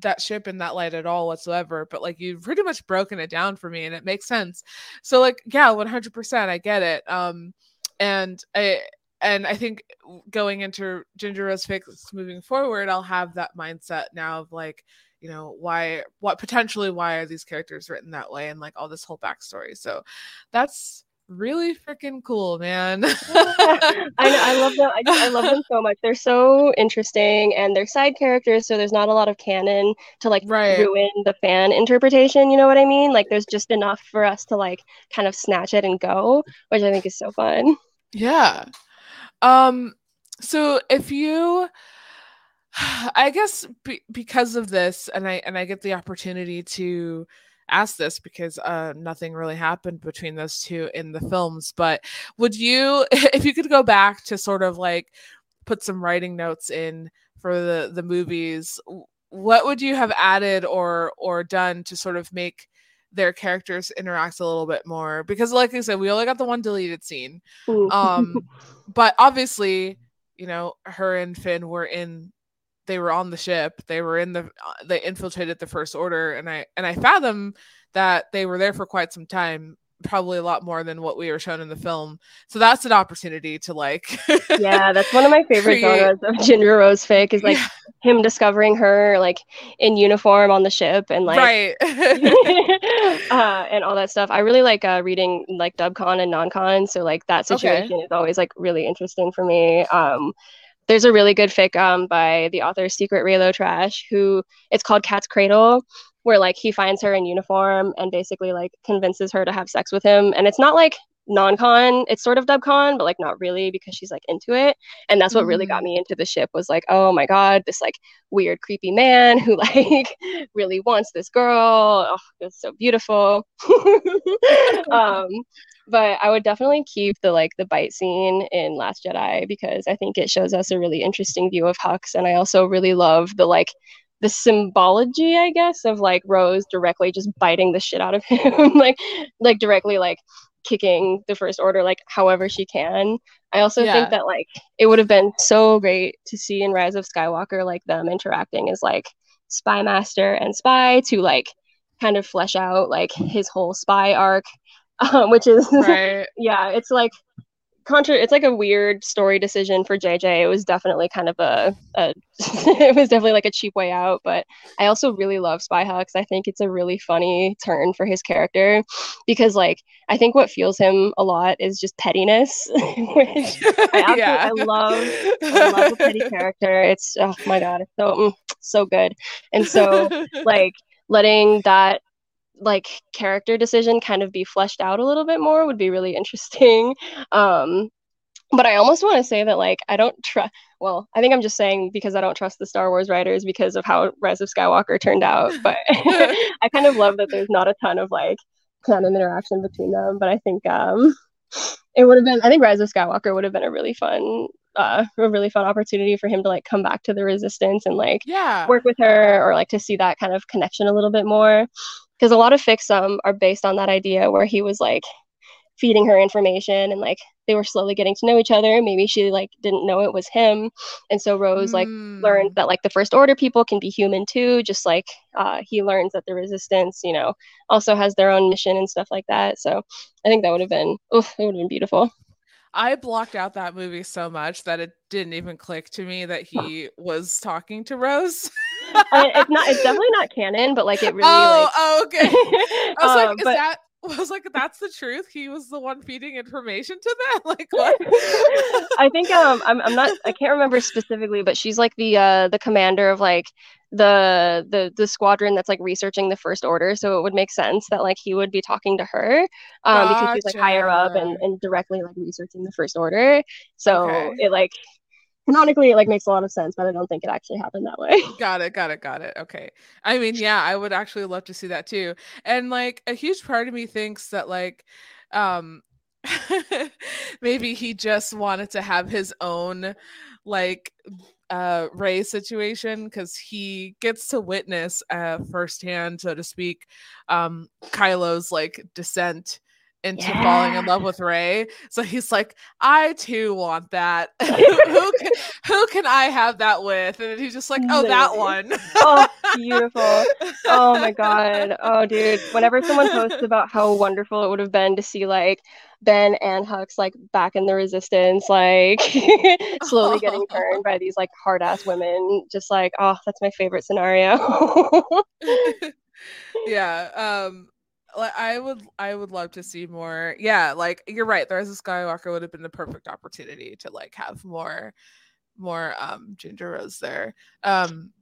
that ship in that light at all whatsoever. But like you've pretty much broken it down for me, and it makes sense. So like yeah, one hundred percent, I get it. Um, and I and I think going into Ginger Rose Fics moving forward, I'll have that mindset now of like, you know, why, what potentially, why are these characters written that way, and like all this whole backstory. So that's really freaking cool, man. I know, I love them. I, I love them so much. They're so interesting, and they're side characters, so there's not a lot of canon to like Right. ruin the fan interpretation. You know what I mean? Like, there's just enough for us to like kind of snatch it and go, which I think is so fun. Yeah. Um so if you I guess be, because of this and I and I get the opportunity to ask this because uh nothing really happened between those two in the films but would you if you could go back to sort of like put some writing notes in for the the movies what would you have added or or done to sort of make their characters interact a little bit more because like i said we only got the one deleted scene. Ooh. um but obviously you know her and finn were in they were on the ship. They were in the uh, they infiltrated the first order. And i and i fathom that they were there for quite some time probably a lot more than what we were shown in the film so that's an opportunity to like yeah, that's one of my favorite Create- genres of Ginger Rose fic is like Yeah, him discovering her like in uniform on the ship and like right uh, and all that stuff. I really like uh, reading like dubcon and non-con, so like that Okay. situation is always like really interesting for me. Um, there's a really good fic um, by the author Secret Reylo Trash, who it's called Cat's Cradle, where like he finds her in uniform and basically like convinces her to have sex with him, and it's not like non-con it's sort of dubcon but like not really because she's like into it. And that's what really got me into the ship was like oh my god this like weird creepy man who like really wants this girl. Oh it's so beautiful. Um but I would definitely keep the like the bite scene in Last Jedi because I think it shows us a really interesting view of Hux, and I also really love the like the symbology, I guess, of like Rose directly just biting the shit out of him, like like directly like kicking the first order like however she can. I also yeah. think that like it would have been so great to see in Rise of Skywalker like them interacting as like spy master and spy to like kind of flesh out like his whole spy arc um, which is right. yeah it's like contra it's like a weird story decision for JJ. It was definitely kind of a, a it was definitely like a cheap way out, but I also really love Spy Hux. I think it's a really funny turn for his character because like I think what fuels him a lot is just pettiness, which I yeah. I love I love a petty character. It's oh my god, it's so mm, so good. And so like letting that like character decision kind of be fleshed out a little bit more would be really interesting. Um, but I almost want to say that like I don't trust. Well, I think I'm just saying because I don't trust the Star Wars writers because of how Rise of Skywalker turned out. But I kind of love that there's not a ton of like canon interaction between them. But I think um, it would have been. I think Rise of Skywalker would have been a really fun uh, a really fun opportunity for him to like come back to the resistance and like yeah work with her or like to see that kind of connection a little bit more because a lot of fics um are based on that idea where he was like feeding her information and like they were slowly getting to know each other maybe she like didn't know it was him and so rose like mm. learned that like the first order people can be human too just like uh, he learns that the resistance you know also has their own mission and stuff like that so i think that would have been oh it would have been beautiful I blocked out that movie so much that it didn't even click to me that he was talking to Rose. I mean, it's not. It's definitely not canon, but like it really. Oh, like... oh okay. I was um, like, is but... that? I was like, that's the truth. He was the one feeding information to them. Like what? I think um, I'm. I'm not. I can't remember specifically, but she's like the uh the commander of like the the the squadron that's like researching the first order so it would make sense that like he would be talking to her um gotcha. because she's like higher up and, and directly like researching the first order so okay. it like canonically it like makes a lot of sense but i don't think it actually happened that way. Got it got it got it. Okay. I mean yeah i would actually love to see that too. And like a huge part of me thinks that like um maybe he just wanted to have his own like uh Rey situation because he gets to witness uh firsthand, so to speak, um Kylo's like descent into yeah. falling in love with Rey. So he's like, I too want that. who can who can I have that with? And he's just like, oh, that one. oh, beautiful. Oh my god. Oh, dude. Whenever someone posts about how wonderful it would have been to see like Ben and Hux like back in the resistance, like slowly getting turned by these like hard ass women, just like, oh, that's my favorite scenario. yeah. Um I would I would love to see more. Yeah, like you're right. There is a Skywalker would have been the perfect opportunity to like have more more um Ginger Rose there. Um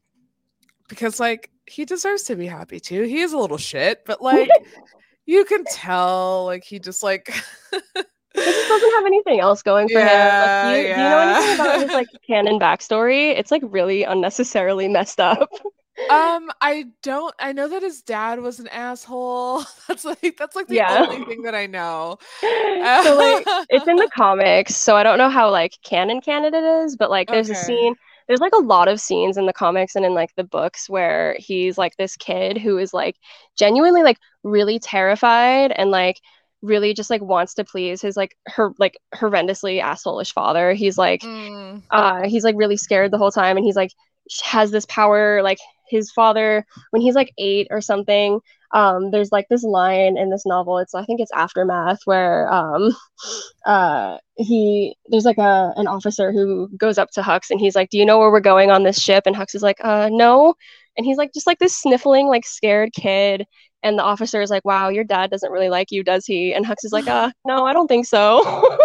because like he deserves to be happy too. He is a little shit, but like you can tell like he just like he just doesn't have anything else going for yeah, him. Like, you, yeah. do you know anything about his like canon backstory? It's like really unnecessarily messed up. Um, I don't. I know that his dad was an asshole. That's like that's like the yeah. only thing that I know. so like, it's in the comics, so I don't know how like canon canon it is, but like there's okay. a scene. There's like a lot of scenes in the comics and in like the books where he's like this kid who is like genuinely like really terrified and like really just like wants to please his like her like horrendously assholeish father. He's like mm. uh he's like really scared the whole time and he's like has this power like his father when he's like eight or something um, there's like this line in this novel it's i think it's aftermath where um, uh, he there's like a an officer who goes up to hux and he's like do you know where we're going on this ship? And hux is like uh no. And he's like just like this sniffling like scared kid. And the officer is like wow your dad doesn't really like you does he? And hux is like uh no i don't think so.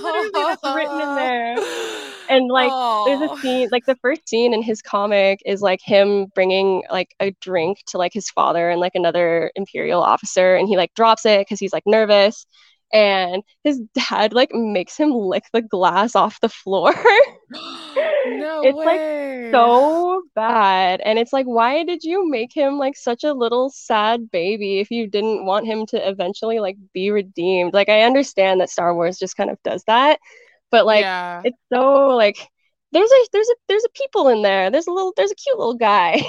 Like, that's written in there and like Aww. there's a scene like the first scene in his comic is like him bringing like a drink to like his father and like another imperial officer and he like drops it because he's like nervous and his dad like makes him lick the glass off the floor. no it's way. like so bad. And it's like, why did you make him like such a little sad baby if you didn't want him to eventually like be redeemed? Like, I understand that Star Wars just kind of does that, but like, yeah. it's so like there's a there's a there's a people in there. There's a little there's a cute little guy.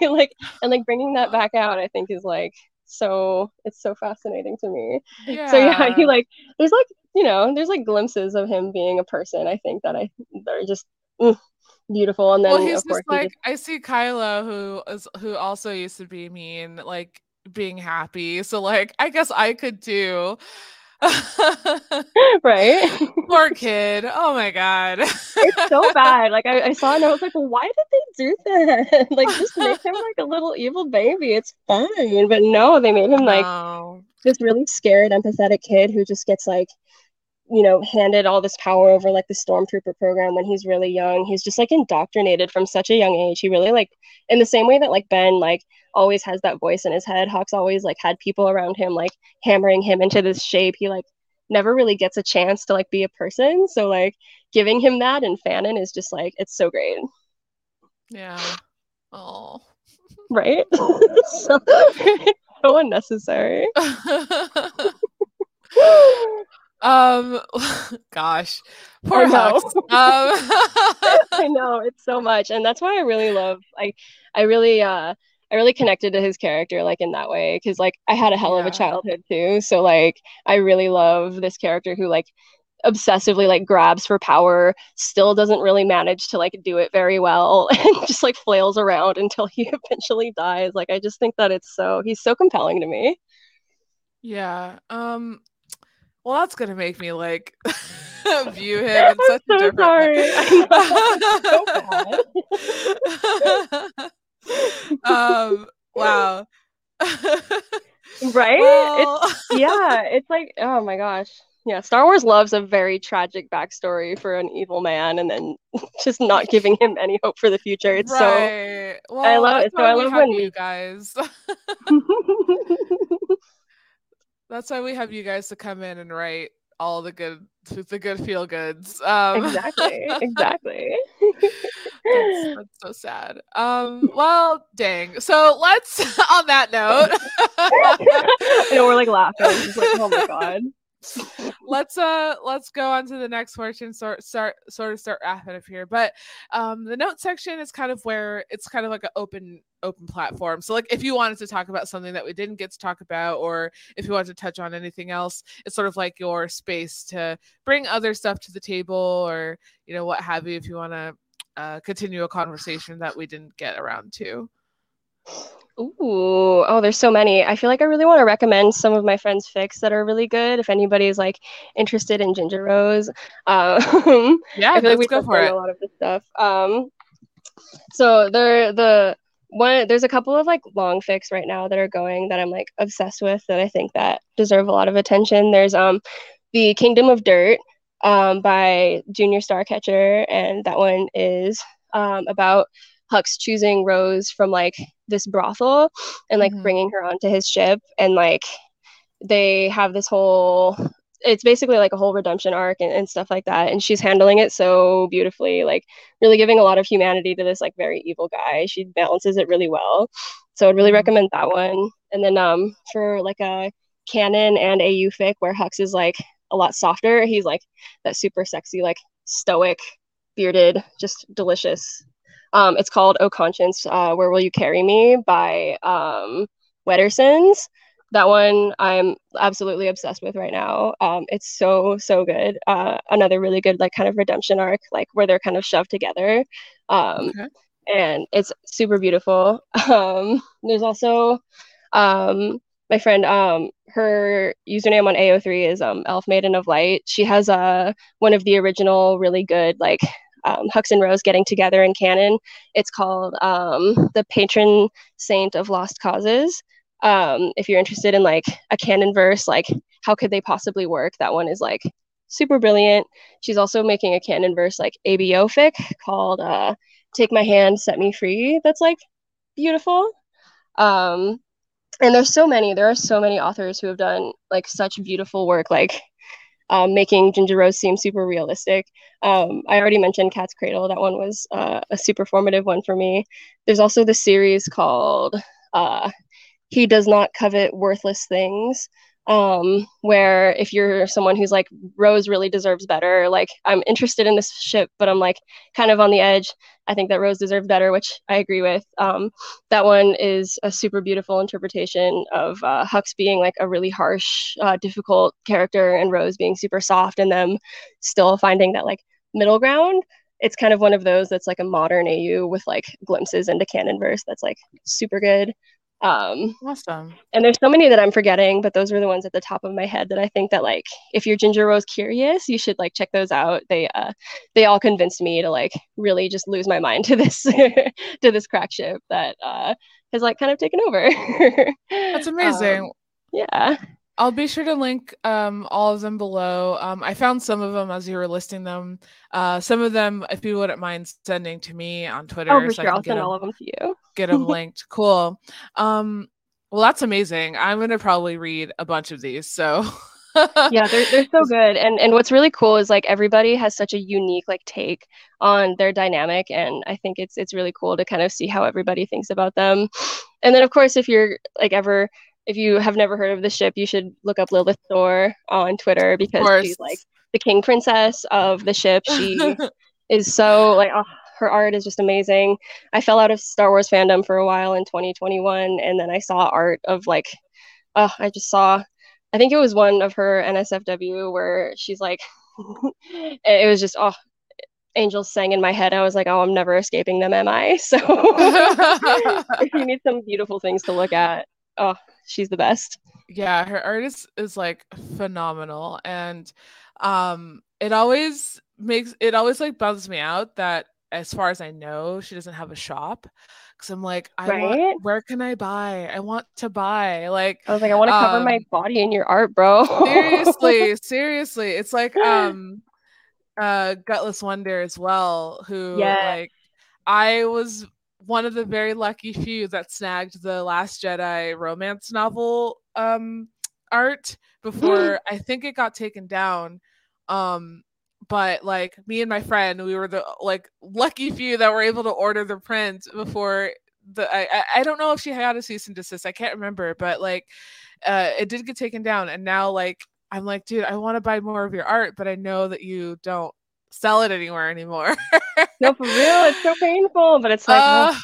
like and like bringing that back out, I think is like so it's so fascinating to me. yeah. So yeah, he like there's like you know there's like glimpses of him being a person. I think that I that are just mm, beautiful. And then well, he's just like he just, I see Kylo who is who also used to be mean, like being happy. So like I guess I could too. right. Poor kid. Oh my god. it's so bad. Like I, I saw it and I was like, well, why did they do that? like just make him like a little evil baby. It's fine. But no, they made him like this really scared, empathetic kid who just gets like, you know, handed all this power over like the stormtrooper program when he's really young. He's just like indoctrinated from such a young age. He really like in the same way that like Ben like always has that voice in his head. Hux always like had people around him like hammering him into this shape. He like never really gets a chance to like be a person. So like giving him that and fanon is just like it's so great. Yeah. Oh. Right? so, so unnecessary. um gosh. Poor. Hux. Um I know it's so much, and that's why I really love. I I really uh I really connected to his character like in that way because like I had a hell of a childhood too. So like I really love this character who like obsessively like grabs for power, still doesn't really manage to like do it very well, and just like flails around until he eventually dies. Like I just think that it's so he's so compelling to me. Yeah. Um well that's gonna make me like view him in such I'm a so different sorry. Know. Um wow. Right? Well, yeah, it's like, oh my gosh. Yeah, Star Wars loves a very tragic backstory for an evil man and then just not giving him any hope for the future. It's right. Well, I love it. So I love when you guys. That's why we have you guys to come in and write all the good the good feel goods. Um exactly. Exactly. that's, that's so sad. Um well dang. So let's on that note. I know we're like laughing. Just like, oh my god. let's uh let's go on to the next portion sort start sort of start wrapping up here but um the note section is kind of where it's kind of like an open open platform so like if you wanted to talk about something that we didn't get to talk about or if you wanted to touch on anything else it's sort of like your space to bring other stuff to the table or you know what have you if you want to uh, continue a conversation that we didn't get around to Ooh, oh, there's so many. I feel like I really want to recommend some of my friends' fics that are really good. If anybody's like interested in Ginger Rose, um, yeah I feel like we go for it a lot of this stuff. Um, so there, the one, there's a couple of like long fics right now that are going that I'm like obsessed with that I think that deserve a lot of attention. There's um, the Kingdom of Dirt, um, by Junior Starcatcher, and that one is um about Hux choosing Rose from like this brothel and like Mhm. bringing her onto his ship, and like they have this whole it's basically like a whole redemption arc and, and stuff like that. And she's handling it so beautifully like really giving a lot of humanity to this like very evil guy. She balances it really well. So i'd really Mhm. recommend that one. And then um for like a canon and au fic where hux is like a lot softer he's like that super sexy like stoic bearded just delicious um it's called oh conscience uh where will you carry me by um Wettersons that one I'm absolutely obsessed with right now. Um, it's so so good. Uh, another really good like kind of redemption arc, like where they're kind of shoved together, um, okay and it's super beautiful. Um, there's also um, my friend. Um, her username on AO3 is um, Elf Maiden of Light. She has uh, one of the original really good like um, Hux and Rose getting together in canon. It's called um, the Patron Saint of Lost Causes. Um if you're interested in like a canon verse like how could they possibly work? That one is like super brilliant. She's also making a canon verse like abo fic called uh take my hand set me free that's like beautiful. Um and there's so many there are so many authors who have done like such beautiful work like um, making ginger rose seem super realistic. Um, i already mentioned cat's cradle. That one was uh, a super formative one for me. There's also the series called uh, he does not covet worthless things um, where if you're someone who's like Rose really deserves better, like I'm interested in this ship, but I'm like kind of on the edge. I think that Rose deserves better, which I agree with. Um, that one is a super beautiful interpretation of uh, Hux being like a really harsh, uh, difficult character, and Rose being super soft, and them still finding that like middle ground. It's kind of one of those that's like a modern AU with like glimpses into canon verse that's like super good. Um, awesome. And there's so many that I'm forgetting, but those were the ones at the top of my head that I think that like if you're Ginger Rose curious, you should like check those out. They uh they all convinced me to like really just lose my mind to this to this crack ship that uh has like kind of taken over. That's amazing. Um, yeah. I'll be sure to link um, all of them below. Um, I found some of them as you were listing them. Uh, some of them, if you wouldn't mind sending to me on Twitter, oh, for so sure. I'll send them, all of them to you. get them linked. Cool. Um, well, that's amazing. I'm gonna probably read a bunch of these. So. yeah, they're they're so good, and and what's really cool is like everybody has such a unique like take on their dynamic, and I think it's it's really cool to kind of see how everybody thinks about them. And then of course, if you're like ever if you have never heard of the ship, you should look up Lillith Thor on Twitter because she's like the king princess of the ship. She is so like oh, her art is just amazing. I fell out of Star Wars fandom for a while in 2021, and then I saw art of like, oh, I just saw. I think it was one of her NSFW where she's like, it was just oh, angels sang in my head. I was like, oh, I'm never escaping them, am I? So if you need some beautiful things to look at, oh, she's the best. Yeah, her art is, is like phenomenal. And um it always makes it always like bums me out that as far as I know, she doesn't have a shop. Cause I'm like, I right? want where can I buy? I want to buy. Like I was like, I want to um, cover my um, body in your art, bro. seriously, seriously. It's like um uh Gutless Wonder as well, who yeah. like I was one of the very lucky few that snagged the Last Jedi romance novel um, art before I think it got taken down. Um, but like me and my friend, we were the like lucky few that were able to order the print before the. I I don't know if she had a cease and desist. I can't remember, but like, uh, it did get taken down, and now like I'm like, dude, I want to buy more of your art, but I know that you don't sell it anywhere anymore. no, for real, it's so painful, but it's like, uh,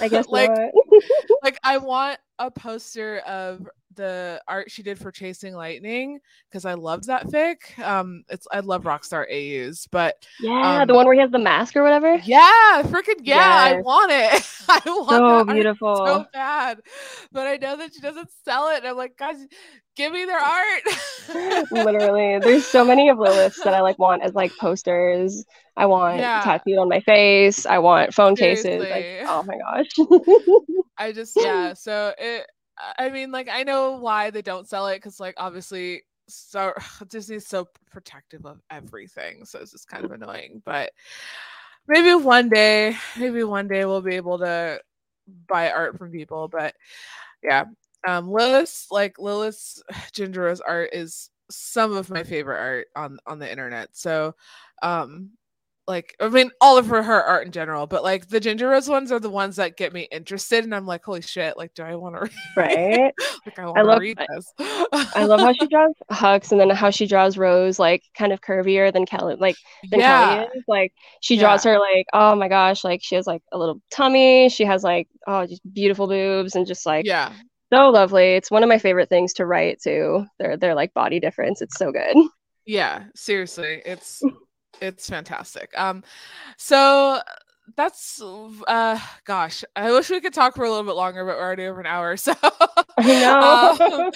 I guess like, like I want a poster of the art she did for Chasing Lightning because I loved that fic. Um, it's I love Rockstar AUs, but yeah, um, the one where he has the mask or whatever. Yeah, freaking yeah, yes. I want it. I want so beautiful, so bad, but I know that she doesn't sell it. And I'm like, guys, give me their art. Literally, there's so many of Lillith's that I like want as like posters. I want yeah. tattooed on my face. I want phone Seriously. cases. Like, oh my gosh. I just yeah. So it. I mean, like I know why they don't sell it because like obviously so Disney's so protective of everything, so it's just kind of annoying. But maybe one day, maybe one day we'll be able to buy art from people. But yeah, um Lillith, like Lillith's Ginger Rose art is some of my favorite art on on the internet. So um like I mean all of her her art in general, but like the Ginger Rose ones are the ones that get me interested and I'm like, holy shit, like do I want to read right? like I want to read this. I love how she draws Hux and then how she draws Rose like kind of curvier than Kelly like than yeah. Kelly is. Like she draws yeah. her like, oh my gosh, like she has like a little tummy, she has like oh just beautiful boobs and just like yeah so lovely. It's one of my favorite things to write too. they're like body difference. It's so good. Yeah, seriously. It's it's fantastic. Um, so that's uh gosh i wish we could talk for a little bit longer but we're already over an hour so um,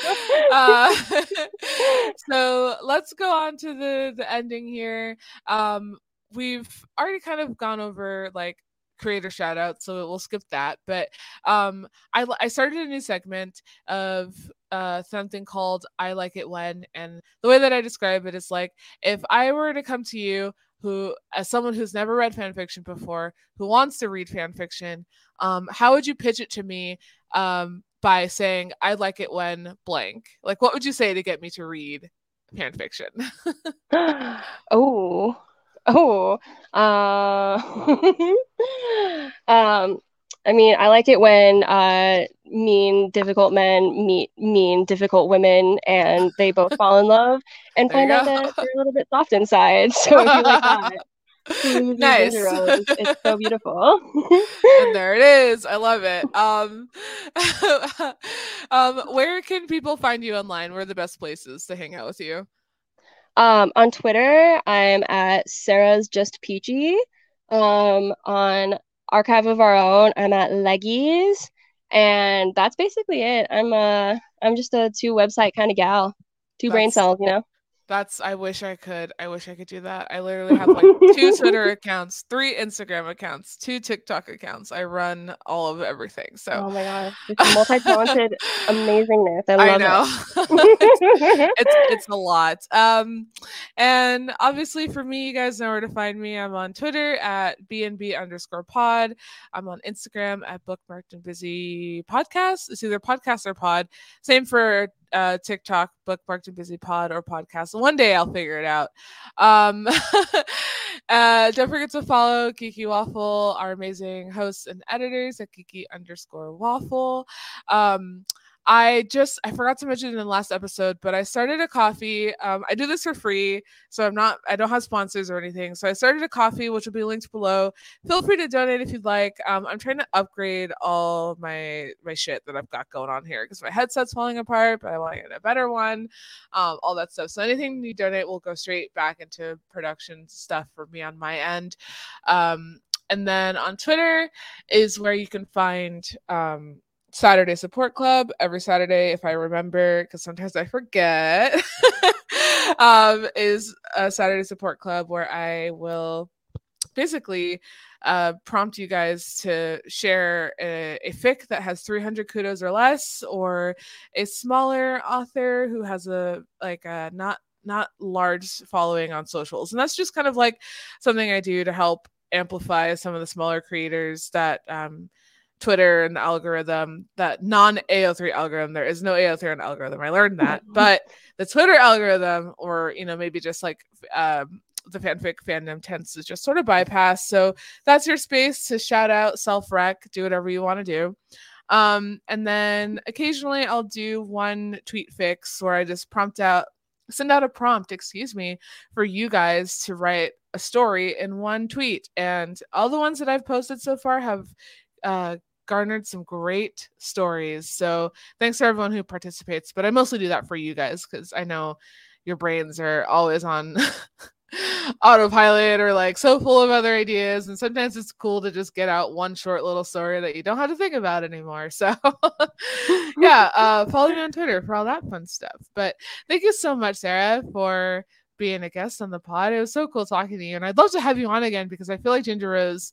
uh, so let's go on to the the ending here um we've already kind of gone over like creator shout out so we'll skip that but um i i started a new segment of uh something called i like it when and the way that i describe it is like if i were to come to you who as someone who's never read fan fiction before who wants to read fan fiction um how would you pitch it to me um by saying I like it when blank. Like, what would you say to get me to read fan fiction? oh, oh, uh, um, I mean, I like it when uh, mean, difficult men meet mean, difficult women, and they both fall in love and find out that they're a little bit soft inside. So if you like that, nice. It's so beautiful. and there it is. I love it. Um, um, where can people find you online? Where are the best places to hang out with you? Um, on Twitter, I'm at Sara's Just Peachy. Um, on Archive of Our Own, I'm at Leggies, and that's basically it. I'm uh, I'm just a two website kind of gal, two that's, brain cells, you know. That's I wish I could. I wish I could do that. I literally have like two Twitter accounts, three Instagram accounts, two TikTok accounts. I run all of everything. So Oh my god. It's multi-talented amazingness. I love I know. it. it's it's a lot. Um and obviously for me, you guys know where to find me. I'm on Twitter at BNB underscore pod. I'm on Instagram at bookmarked and busy podcast. It's either podcast or pod. Same for uh, TikTok, bookmarked and busy pod or podcast. One day I'll figure it out. Um, uh, don't forget to follow Geeky Waffle, our amazing hosts and editors at Geeky underscore Waffle. Um, I just I forgot to mention in the last episode, but I started a Ko-fi. Um, I do this for free, so I'm not I don't have sponsors or anything. So I started a Ko-fi, which will be linked below. Feel free to donate if you'd like. Um, I'm trying to upgrade all my my shit that I've got going on here because my headset's falling apart, but I want to get a better one. Um, all that stuff. So anything you donate will go straight back into production stuff for me on my end. Um, and then on Twitter is where you can find um, Saturday Support Club every Saturday, if I remember, because sometimes I forget, um, is a Saturday Support Club where I will basically uh, prompt you guys to share a, a fic that has 300 kudos or less, or a smaller author who has a like a not not large following on socials, and that's just kind of like something I do to help amplify some of the smaller creators that um, Twitter and the algorithm, that non AO3 algorithm. There is no AO3 algorithm. I learned that, but the Twitter algorithm, or you know, maybe just like um, the fanfic fandom tends to just sort of bypass. So that's your space to shout out, self rec, do whatever you want to do. Um, and then occasionally I'll do one tweet fics where I just prompt out, send out a prompt, excuse me, for you guys to write a story in one tweet. And all the ones that I've posted so far have uh, garnered some great stories. So thanks to everyone who participates. But I mostly do that for you guys because I know your brains are always on autopilot or like so full of other ideas. And sometimes it's cool to just get out one short little story that you don't have to think about anymore. So yeah, uh, follow me on Twitter for all that fun stuff. But thank you so much, Sara, for being a guest on the pod. It was so cool talking to you. And I'd love to have you on again because I feel like Ginger Rose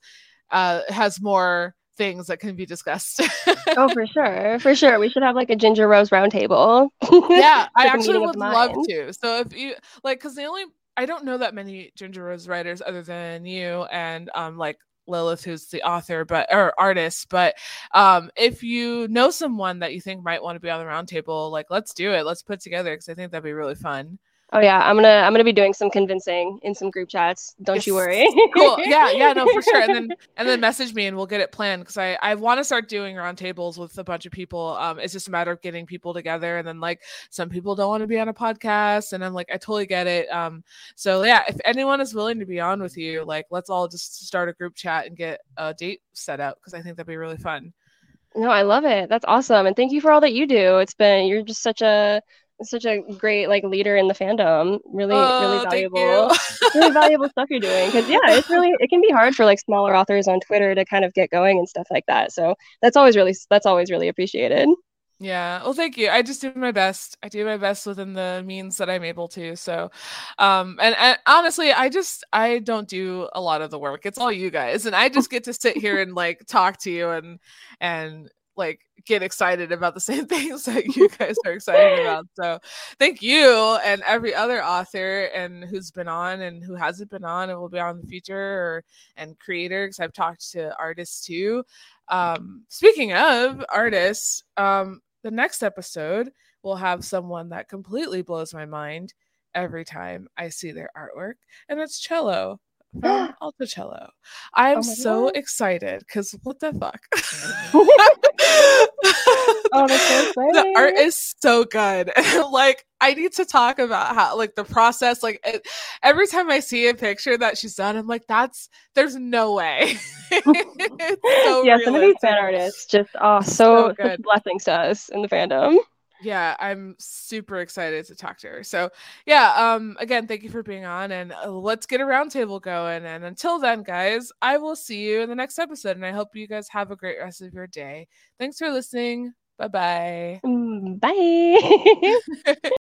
uh, has more things that can be discussed. oh, for sure. For sure. We should have like a ginger rose roundtable. yeah, I actually would love to. So if you like, because the only, I don't know that many ginger rose writers other than you and um like Lillith, who's the author, but or artist. But um, if you know someone that you think might want to be on the roundtable, like let's do it. Let's put together because I think that'd be really fun. Oh yeah, I'm gonna I'm gonna be doing some convincing in some group chats. Don't yes. you worry. cool. Yeah, yeah, no, for sure. And then and then message me and we'll get it planned because I I want to start doing roundtables with a bunch of people. Um, it's just a matter of getting people together, and then like some people don't want to be on a podcast, and I'm like I totally get it. Um, so yeah, if anyone is willing to be on with you, like let's all just start a group chat and get a date set out because I think that'd be really fun. No, I love it. That's awesome, and thank you for all that you do. It's been you're just such a such a great like leader in the fandom. Really, really oh, valuable, really valuable stuff you're doing. Because yeah, it's really it can be hard for like smaller authors on Twitter to kind of get going and stuff like that. So that's always really that's always really appreciated. Yeah. Well, thank you. I just do my best. I do my best within the means that I'm able to. So, um, and, and honestly, I just I don't do a lot of the work. It's all you guys, and I just get to sit here and like talk to you and and like get excited about the same things that you guys are excited about. So thank you and every other author and who's been on and who hasn't been on and will be on in the future or and creator because I've talked to artists too. Um, speaking of artists, um, the next episode will have someone that completely blows my mind every time I see their artwork, and it's Cello from Alto Cello. I'm Oh so God. excited because what the fuck? Oh, so the art is so good. like I need to talk about how like the process. Like it, every time I see a picture that she's done, I'm like, that's there's no way. It's so yeah, some of these fan artists just oh So so, blessings to us in the fandom. Yeah i'm super excited to talk to her. So yeah um again thank you for being on and uh, let's get a roundtable going and until then guys i will see you in the next episode and i hope you guys have a great rest of your day. Thanks for listening. Bye bye Mm, Bye.